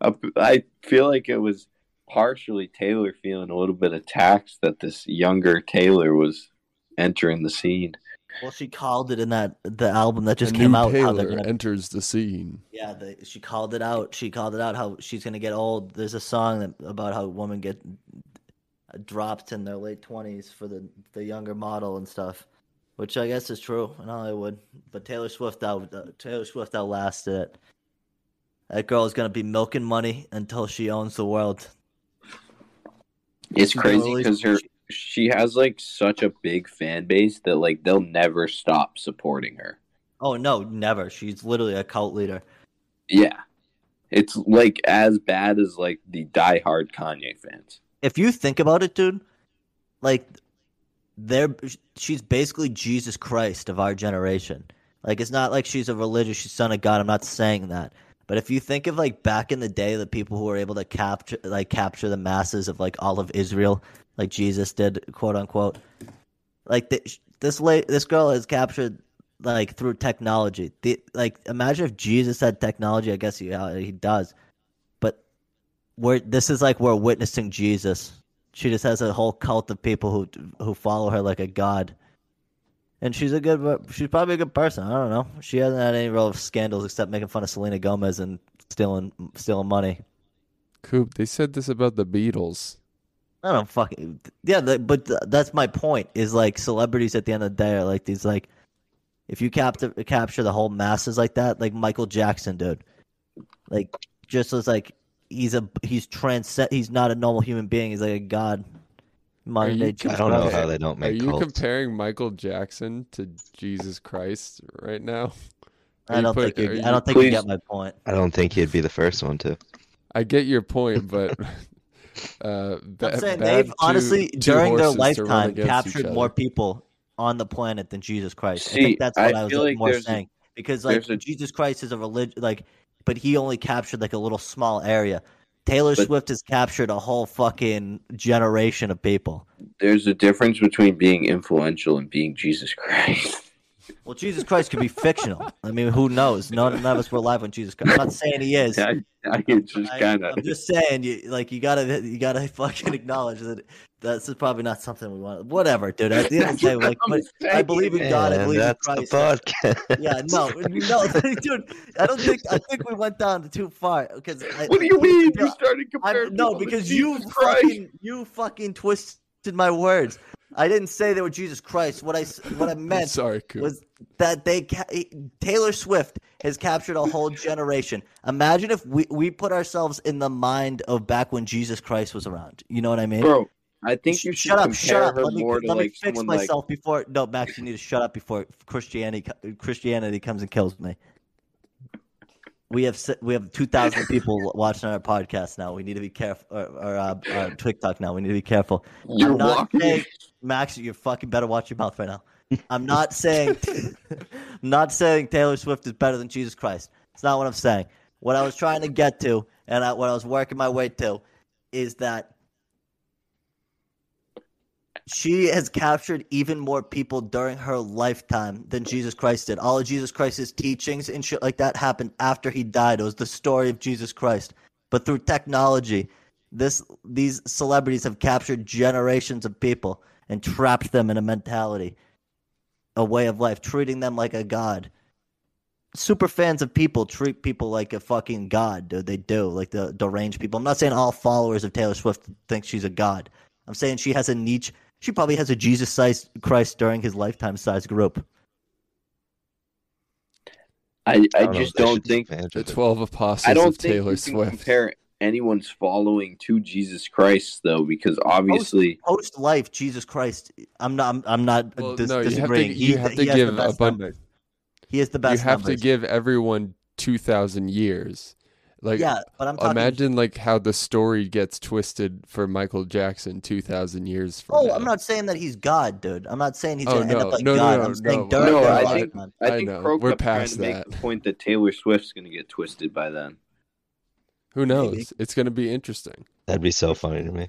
I- I feel like it was partially Taylor feeling a little bit attacked that this younger Taylor was entering the scene. Well, she called it in that the album that just a came new out. How Taylor gonna enters the scene. Yeah, the, she called it out. She called it out how she's gonna get old. There's a song that, about how women get dropped in their late twenties for the the younger model and stuff, which I guess is true in Hollywood. But Taylor Swift out uh, Taylor Swift outlasted it. That girl is gonna be milking money until she owns the world. It's crazy because her she has like such a big fan base that like they'll never stop supporting her. Oh no, never. She's literally a cult leader. Yeah. It's like as bad as like the diehard Kanye fans. if you think about it, dude, like they're she's basically Jesus Christ of our generation. Like it's not like she's a religious she's son of God. I'm not saying that. But if you think of like back in the day, the people who were able to capture like capture the masses of like all of Israel, like Jesus did, quote unquote, like the, this la- this girl has captured like through technology. The, like imagine if Jesus had technology. I guess he uh, he does, but we're this is like we're witnessing Jesus. She just has a whole cult of people who who follow her like a god. and she's a good. She's probably a good person. I don't know. She hasn't had any real scandals except making fun of Selena Gomez and stealing stealing money. Coop, they said this about the Beatles. I don't fucking yeah, but th- that's my point. Is like celebrities at the end of the day are like these like, if you capture capture the whole masses like that, like Michael Jackson, dude, like just as like he's a he's transcend. He's not a normal human being. He's like a god. Modern you day I don't know how they don't make. Are you cults. comparing Michael Jackson to Jesus Christ right now? Are I don't put- think you, are I don't think you get my point. I don't think he'd be the first one to. I get your point, but *laughs* uh, ba- I'm saying they've two- honestly two during their horses to run lifetime captured more people on the planet than Jesus Christ. I think that's what I, I was like more there's a- saying because like a- Jesus Christ is a religion, like, but he only captured like a little small area. Taylor But- Swift has captured a whole fucking generation of people. There's a difference between being influential and being Jesus Christ. *laughs* Well, Jesus Christ could be fictional. I mean, who knows? None, none of us were alive when Jesus Christ. I'm not saying he is. *laughs* I, I just kind of. I'm just saying, you like you gotta you gotta fucking acknowledge that this is probably not something we want. Whatever, dude. At the end of the day, like, but I believe in God. I And believe in that's the Christ. podcast. Yeah, no, no, *laughs* dude. I don't think I think we went down too far because. What do you mean? Yeah, You started I, comparing no, because you Christ. fucking you fucking twisted my words. I didn't say they were Jesus Christ. What I s- what I what *laughs* I'm meant sorry, Coop. was that they Taylor Swift has captured a whole generation. Imagine if we we put ourselves in the mind of back when Jesus Christ was around. You know what I mean? bro. I think you should shut up, shut up. Let me more to let me like fix someone like myself before. No, Max, you need to shut up before Christianity Christianity comes and kills me. We have we have two thousand people *laughs* watching our podcast now. We need to be careful, or, or uh, uh, TikTok now. We need to be careful. you're I'm not walking. saying, Max, you fucking better watch your mouth right now. I'm not saying, I'm *laughs* not saying Taylor Swift is better than Jesus Christ. It's not what I'm saying. What I was trying to get to, and I, what I was working my way to, is that she has captured even more people during her lifetime than Jesus Christ did. All of Jesus Christ's teachings and shit like that happened after he died. It was the story of Jesus Christ. But through technology, this these celebrities have captured generations of people and trapped them in a mentality, a way of life, treating them like a god. Super fans of people treat people like a fucking god, dude. They do, like the deranged people. I'm not saying all followers of Taylor Swift think she's a god. I'm saying she has a niche. She probably has a Jesus sized Christ during his lifetime sized group. I, I don't just if they don't think take The twelve apostles I don't of think Taylor you can Swift. compare anyone's following to Jesus Christ though, because obviously Post life, Jesus Christ. I'm not. I'm, I'm not Well, dis- no, you have to, disagreeing. you He- have to give a best bunch. numbers. He has the best. You have numbers. to give everyone two thousand years. Like, yeah, but I'm talking. imagine like how the story gets twisted for Michael Jackson two thousand years from Oh, now. I'm not saying that he's God, dude. I'm not saying he's Oh, gonna end up like no, no, God. no, I'm saying no. during No, I think- I I think know. Prokop's We're past to make that. the point that Taylor Swift's going to get twisted by then. Who knows? Maybe. It's going to be interesting. That'd be so funny to me.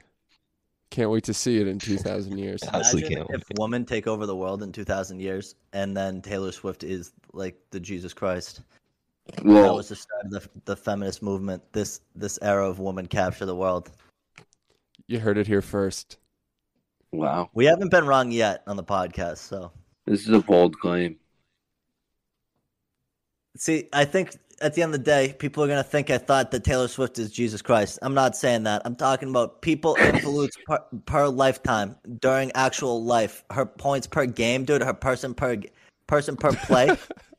Can't wait to see it in *laughs* two thousand years. Honestly, can't if women take over the world in 2,000 years, and then Taylor Swift is like the Jesus Christ. That Well, was the start of the, the feminist movement. This this era of woman capture the world. You heard it here first. wow, We haven't been wrong yet on the podcast, so this is a bold claim. See, I think at the end of the day, people are gonna think I thought that Taylor Swift is Jesus Christ. I'm not saying that. I'm talking about people influence per, per lifetime during actual life. Her points per game, dude. Her person per person per play, *laughs*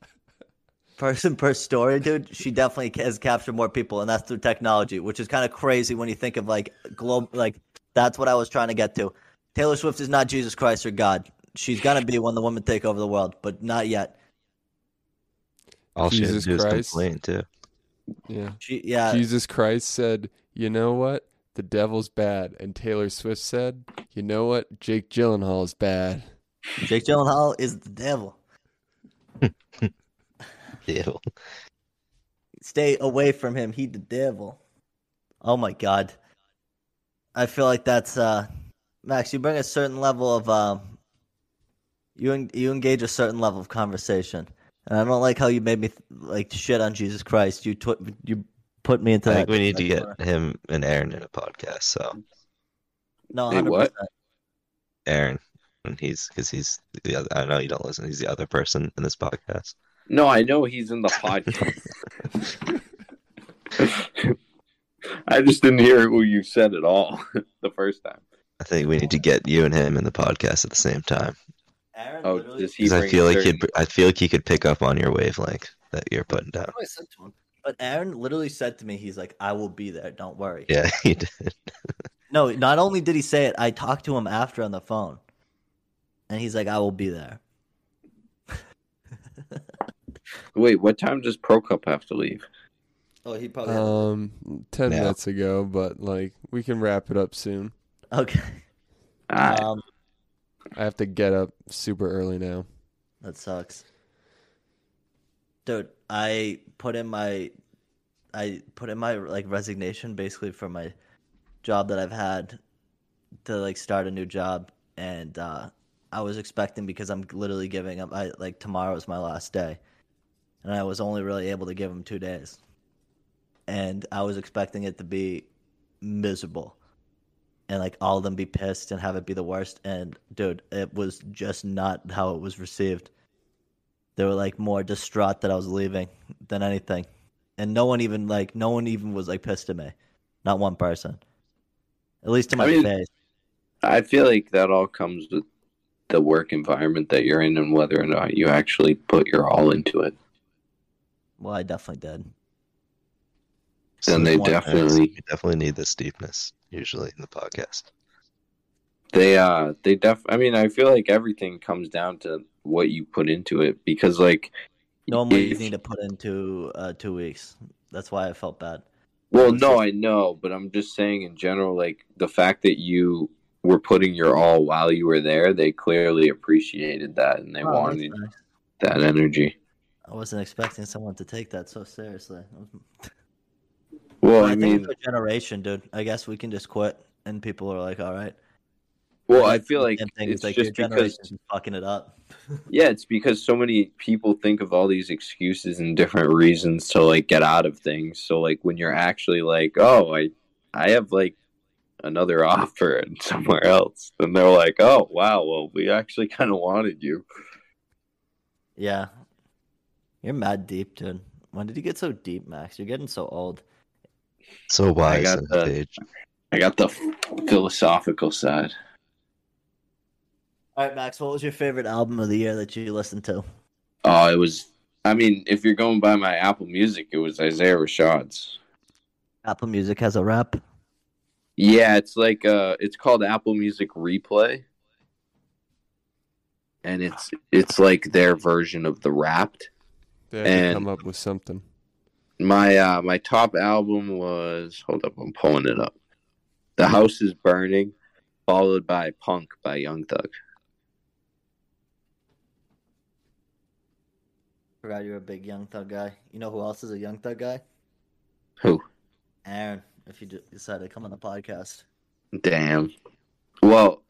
person per story, dude. She definitely has captured more people, and that's through technology, which is kind of crazy when you think of like globe. Like that's what I was trying to get to. Taylor Swift is not Jesus Christ or God. She's gonna be when the women take over the world, but not yet. All she has Jesus to do is Christ. complain too. Yeah. She, yeah, Jesus Christ said, "You know what? The devil's bad." And Taylor Swift said, "You know what? Jake Gyllenhaal is bad." Jake Gyllenhaal is the devil. Ew. Stay away from him. He the devil. Oh my god. I feel like that's uh Max, you bring a certain level of um you en- you engage a certain level of conversation. And I don't like how you made me th- like shit on Jesus Christ. You tw- you put me into I that. think we need to get corner. him and Aaron in a podcast. So No, Hey, 100%. what? Aaron, And he's because he's the other. I know you don't listen. He's the other person in this podcast. No, I know he's in the podcast. I just didn't hear who you said at all *laughs* the first time. I think we need to get you and him in the podcast at the same time. Aaron Oh, does he? Because I feel like certain- he'd, I feel like he could pick up on your wavelength that you're putting down. Oh, I said to him. But Aaron literally said to me, he's like, I will be there. Don't worry. Yeah, *laughs* he did. No, not only did he say it, I talked to him after on the phone. And he's like, I will be there. Wait, what time does Pro Cup have to leave? Oh, he probably. Um, ten Yeah. minutes ago, but like we can wrap it up soon. okay. Um, I have to get up super early now. that sucks. Dude, I put in my I put in my like resignation basically for my job that I've had to like start a new job and uh I was expecting because I'm literally giving up I like tomorrow is my last day. And I was only really able to give them 2 days. And I was expecting it to be miserable. And like all of them be pissed and have it be the worst and dude, it was just not how it was received. They were like more distraught that I was leaving than anything. And no one even like no one even was like pissed at me. Not one person. At least to my I mean- face. I feel like that all comes with the work environment that you're in and whether or not you actually put your all into it. Well, I definitely did. Then they definitely We definitely need this deepness usually in the podcast. they uh they def I mean I feel like everything comes down to what you put into it because like Normally you need to put into uh, two weeks. That's why I felt bad. Well, no, I know, but I'm just saying in general, like the fact that you were putting your all while you were there, they clearly appreciated that and they Oh, wanted nice. that energy. I wasn't expecting someone to take that so seriously. Well, I, I think mean, it's a generation, dude. I guess we can just quit, and people are like, "All right." well, I feel like it's like your just because, generation's fucking it up. *laughs* yeah, it's because so many people think of all these excuses and different reasons to like get out of things. So, like when you're actually like, oh, I, I have like another *laughs* offer and somewhere else, then they're like, oh, wow, well, we actually kind of wanted you. Yeah, you're mad deep, dude. When did you get so deep, Max? You're getting so old. So wise got the- his age. I got the philosophical side. All right, Max. What was your favorite album of the year that you listened to? Oh, it was. I mean, if you're going by my Apple Music, it was Isaiah Rashad's. Apple Music has a rap. Yeah, it's like uh, it's called Apple Music Replay, and it's it's like their version of the Wrapped. They have to And- come up with something. My uh, my top album was hold up, I'm pulling it up. The House is Burning, followed by Punk by Young Thug. Forgot you're a big Young Thug guy. You know who else is a Young Thug guy? Who? Aaron. If you decide to come on the podcast. Damn. Well,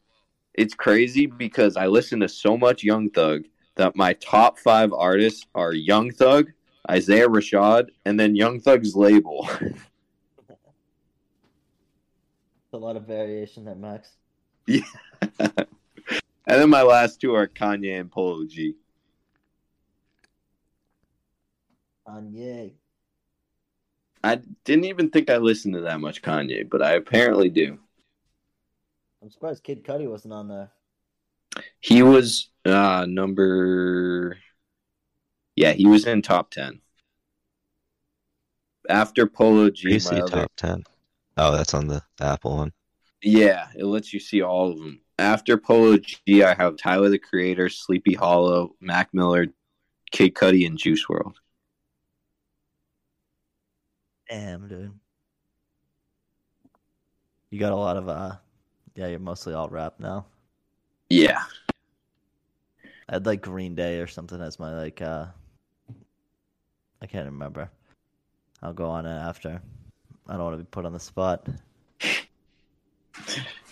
it's crazy because I listen to so much Young Thug that my top five artists are Young Thug, Isaiah Rashad, and then Young Thug's label. *laughs* A lot of variation there, Max. Yeah. *laughs* and then my last two are Kanye and Polo G. Kanye. I didn't even think I listened to that much Kanye, but I apparently do. I'm surprised Kid Cudi wasn't on there. He was uh number Yeah, he was in top 10. After Polo G, You my see other- top ten. Oh, that's on the Apple one. Yeah, it lets you see all of them. After Polo G, I have Tyler the Creator, Sleepy Hallow, Mac Miller, Kid Cudi, and Juice WRLD. Damn, dude. You got a lot of uh yeah, you're mostly all rap now. Yeah, I'd like Green Day or something as my like uh I can't remember. I'll go on it after. I don't want to be put on the spot.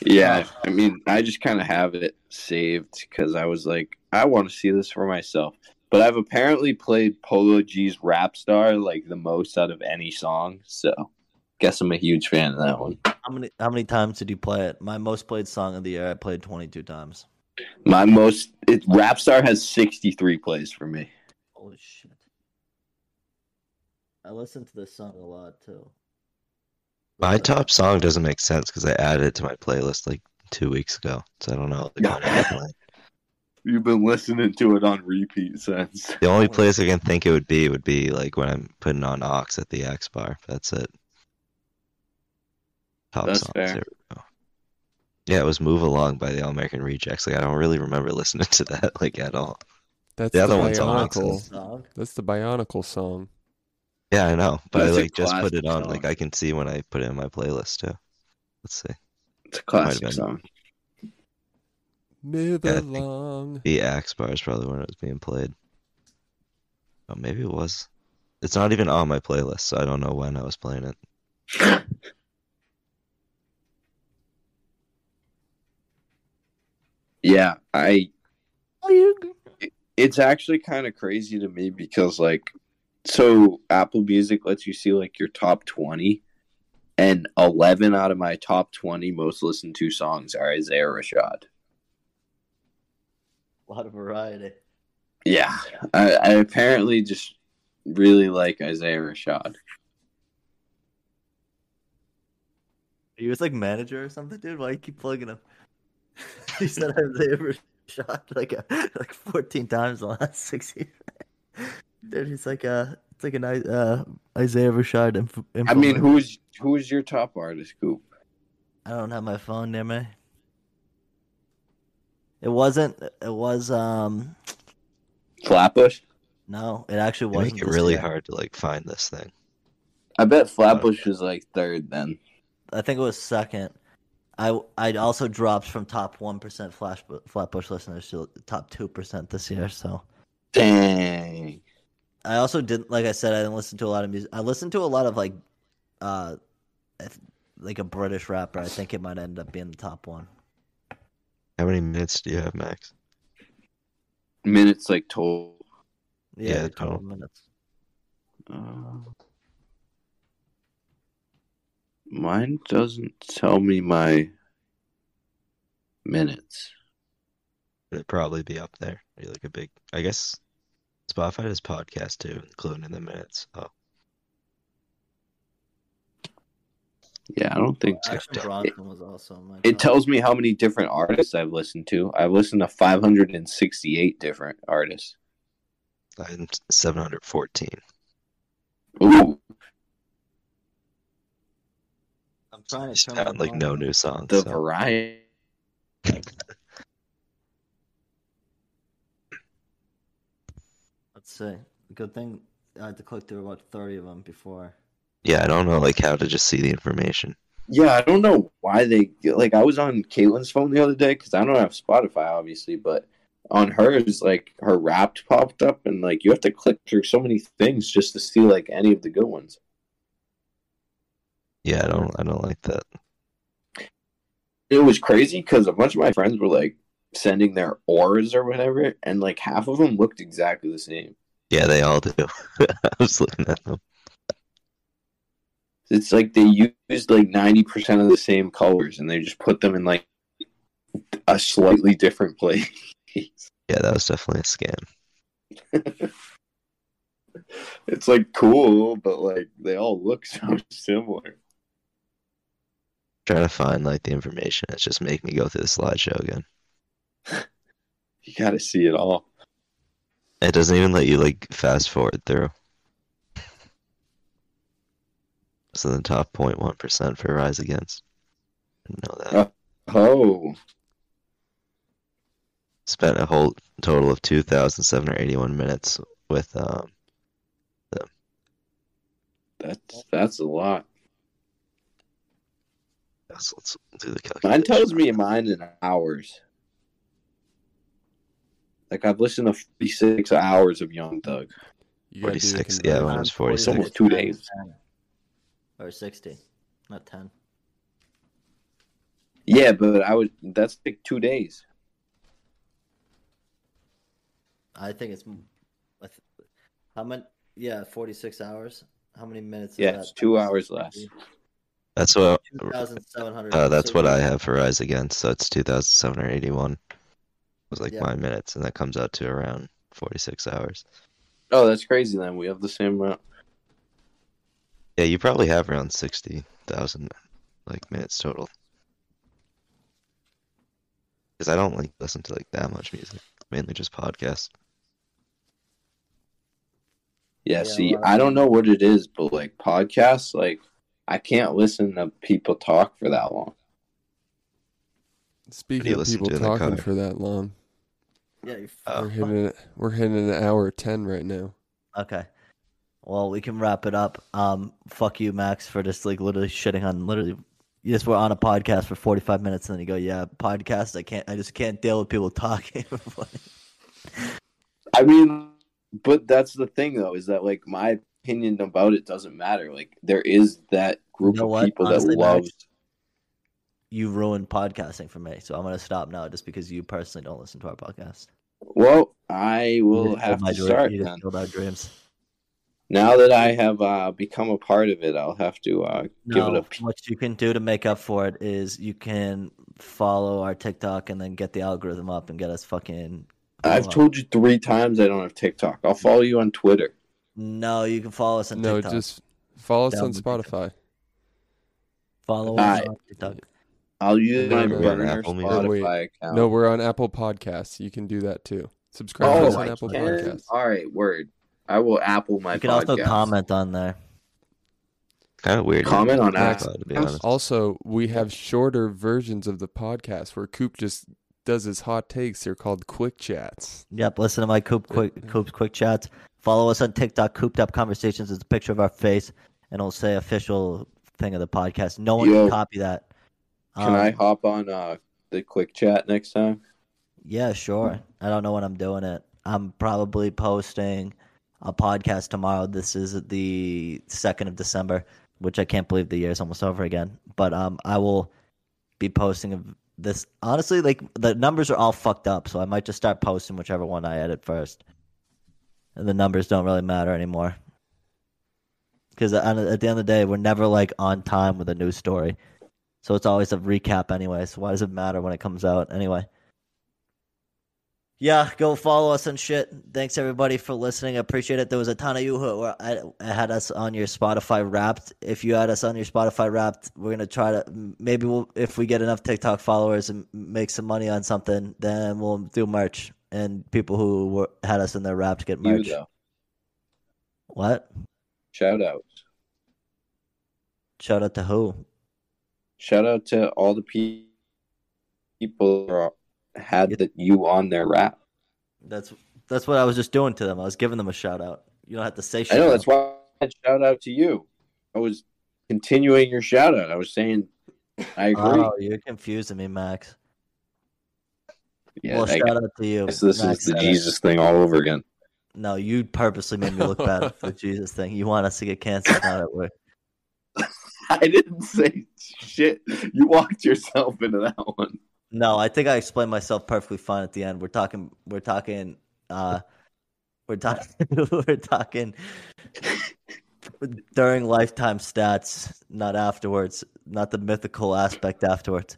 yeah. I mean, I just kind of have it saved because I was like, I want to see this for myself. But I've apparently played Polo G's Rap Star like the most out of any song, so guess I'm a huge fan of that one. How many how many times did you play it? My most played song of the year I played 22 times. My most it Rapstar has sixty three plays for me. Holy shit! I listen to this song a lot too. My top song doesn't make sense because I added it to my playlist like two weeks ago, so I don't know. The, kind of- You've been listening to it on repeat since. the only place I can think it would be would be like when I'm putting on Ox at the X bar. That's it. Top That's songs. fair. There we go. Yeah, it was "Move Along" by the All American Rejects. Like I don't really remember *laughs* listening to that like at all. That's The the, other one's on Bionicle. Song. That's the Bionicle song. Yeah, I know, but I That's a like just put it on. Like. I can see when I put it in my playlist too. Let's see. It's a classic been. song. Move Yeah, along. The Axe bar is probably when it was being played. Oh, maybe it was. It's not even on my playlist, so I don't know when I was playing it. *laughs* Yeah, I. Oh, it's actually kind of crazy to me because, like, so Apple Music lets you see like your top twenty, and eleven out of my top twenty most listened to songs are Isaiah Rashad. A lot of variety. Yeah, I, I apparently just really like Isaiah Rashad. He was like manager or something, dude. Why you keep plugging him? *laughs* he said Isaiah Rashad like a, like fourteen times in the last *laughs* six years. Dude, he's like uh it's like an I- uh Isaiah Rashad. Inf- I mean, who's who's your top artist, Coop? I don't have my phone near me. It wasn't. It was. Um. Flatbush. No, it actually They wasn't. make it really year. hard to like find this thing. I bet Flatbush was like third then. I think it was second. I I also dropped from top one percent flash Flatbush listeners to top two percent this year. So Dang. I also didn't. Like I said, I didn't listen to a lot of music. I listened to a lot of like, uh, like a British rapper. I think it might end up being the top one. How many minutes do you have, Max? Minutes like total. Yeah, Yeah, like 12 total. minutes. Uh, mine doesn't tell me my minutes. It'd probably be up there. Be like a big. I guess Spotify does podcast too, including the minutes. Oh, Yeah, I don't think so. Action Bronson was also my. It tells me how many different artists I've listened to. I've listened to 568 different artists. I'm 714. Ooh, I'm trying to Just turn my like no new songs. the so- variety. *laughs* Let's see. Good thing I had to click through about thirty of them before. Yeah, I don't know like how to just see the information. Yeah, I don't know why they like. I was on Caitlin's phone the other day because I don't have Spotify, obviously, but on hers, like her Wrapped popped up, and like you have to click through so many things just to see like any of the good ones. Yeah, I don't. I don't like that. It was crazy because a bunch of my friends were like sending their ors or whatever, and like half of them looked exactly the same. Yeah, they all do. *laughs* I was looking at them. It's like they used like ninety percent of the same colors, and they just put them in like a slightly different place. Yeah, that was definitely a scam. *laughs* it's like cool, but like they all look *laughs* so similar. Trying to find like the information. It's just making me go through the slideshow again. *laughs* You got to see it all. It doesn't even let you like fast forward through. So the top 0.1 percent for Rise Against. Didn't know that. Oh. Oh, Spent a whole total of 2,781 minutes with um. that's that's a lot. So let's do the calculation. Mine tells me mine in hours. Like I've listened to forty six hours of Young Thug. You gotta do the 46, yeah, conversion. mine was Mine's 46. Almost two days. Or sixty, not ten. Yeah, but I was that's like two days. I think it's m- I th- how many? Yeah, forty-six hours. How many minutes? Yeah, it's two hours less. That's what. Two thousand seven hundred. Uh, that's what I have for Rise Against. So it's 2,781. was like Yeah. my minutes, and that comes out to around 46 hours. Oh, that's crazy. Then we have the same amount. Yeah, you probably have around 60,000 like minutes total. Because I don't like listen to like that much music, mainly just podcasts. Yeah. Yeah, see, well, I don't know what it is, but like podcasts, like I can't listen to people talk for that long. Speaking of people to in the talking for that long, Yeah. You Oh. we're hitting it. We're hitting an hour ten right now. Okay. Well, we can wrap it up. Um, fuck you, Max, for just like literally shitting on literally. You just were on a podcast for forty five minutes, and then you go, "Yeah, podcast. I can't. I just can't deal with people *laughs* talking." I mean, but that's the thing though, is that like my opinion about it doesn't matter. Like there is that group You know of people Honestly, that love. Max, you ruined podcasting for me, so I'm gonna stop now, just because you personally don't listen to our podcast. Well, I will have my to dream- start You just then. killed our dreams. Now that I have uh, become a part of it, I'll have to uh, give it a. what you can do to make up for it is you can follow our TikTok and then get the algorithm up and get us fucking. I've told you three times I don't have TikTok. I'll follow you on Twitter. No, you can follow us on No, TikTok. just follow us Down on. Spotify. follow us Alright. on TikTok. I'll use No, my no, no. burner Apple Music. Spotify Wait, account. No, we're on Apple Podcasts. You can do that too. Subscribe to oh, us oh, on I Apple can. Podcasts. All right, word. I will Apple my. You can also podcast. comment on there. Kind of weird. Comment on Max, Spotify, to be honest. Also, we have shorter versions of the podcast where Coop just does his hot takes. They're called quick chats. Yep, listen to my Coop quick Coop's quick chats. Follow us on TikTok. Cooped up conversations is a picture of our face, and it'll say official thing of the podcast. No one Yo. can copy that. Can Um, I hop on uh, the quick chat next time? Yeah, sure. I don't know when I'm doing it. I'm probably posting a podcast tomorrow. This is the second of December, which I can't believe the year is almost over again. But um, I will be posting this. Honestly, like the numbers are all fucked up, so I might just start posting whichever one I edit first. And the numbers don't really matter anymore. Because at uh, at the end of the day, we're never like on time with a news story, so it's always a recap anyway. So why does it matter when it comes out anyway? Yeah, go follow us and shit. Thanks everybody for listening. I appreciate it. There was a ton of you who I, uh, had us on your Spotify Wrapped. If you had us on your Spotify Wrapped, we're gonna try to maybe we'll if we get enough TikTok followers and make some money on something, then we'll do merch and people who were, had us in their Wrapped get You merch. though. What? Shout out. Shout out to who? Shout out to all the pe- people who had that you on their rap. That's that's what I was just doing to them. I was giving them a shout out. You don't have to say I know that's why I shout out to you. I was continuing your shout out. I was saying I agree. Oh, you're confusing me, Max. Yeah, well, I shout out to you. guess this Max is the said it. Jesus thing all over again. No, you purposely made me look bad for the *laughs* Jesus thing. You want us to get canceled now that we're *laughs* I didn't say shit. You walked yourself into that one. No, I think I explained myself perfectly fine at the end. We're talking we're talking uh we're talking *laughs* we're talking during lifetime stats, not afterwards, not the mythical aspect afterwards.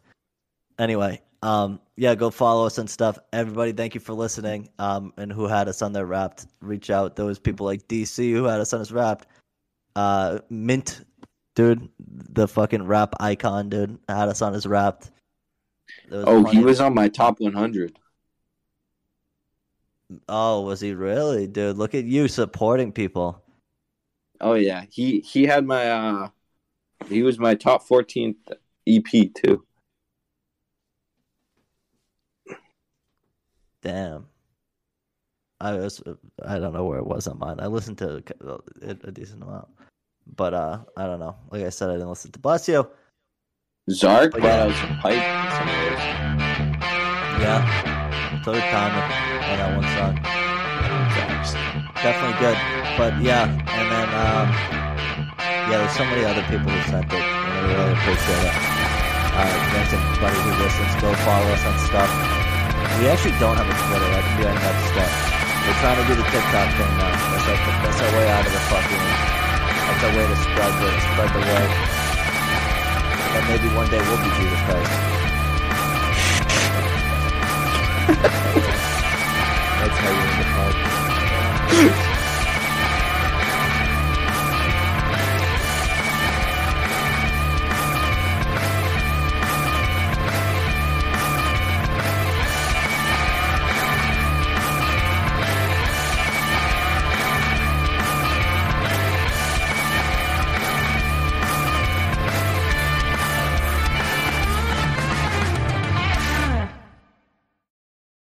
Anyway, um yeah, go follow us and stuff. Everybody, thank you for listening. Um and who had us on their wrapped. Reach out. Those people like DC who had us on his wrapped. Uh Mint dude, the fucking rap icon dude, had us on his wrapped. Oh, he was on my top 100. Oh, was he really, dude? Look at you supporting people. Oh yeah, he he had my uh he was my top 14th EP too. Damn. I was I don't know where it was on mine. I listened to it a decent amount, but uh, I don't know. Like I said, I didn't listen to Bless you. Zark But brought yeah. out some pipe and some of those. Yeah, did Kanye on that one song. Definitely good. But yeah, and then um, yeah, there's so many other people who sent it, and I really appreciate it. Uh, thanks everybody who listens. Go follow us on stuff. We actually don't have a Twitter. That can be our next step. We're trying to do the TikTok thing now. That's our, that's our way out of the fucking. That's our way to spread the spread the word. And maybe one day we'll be Jesus Christ. *laughs* That's how you end the podcast.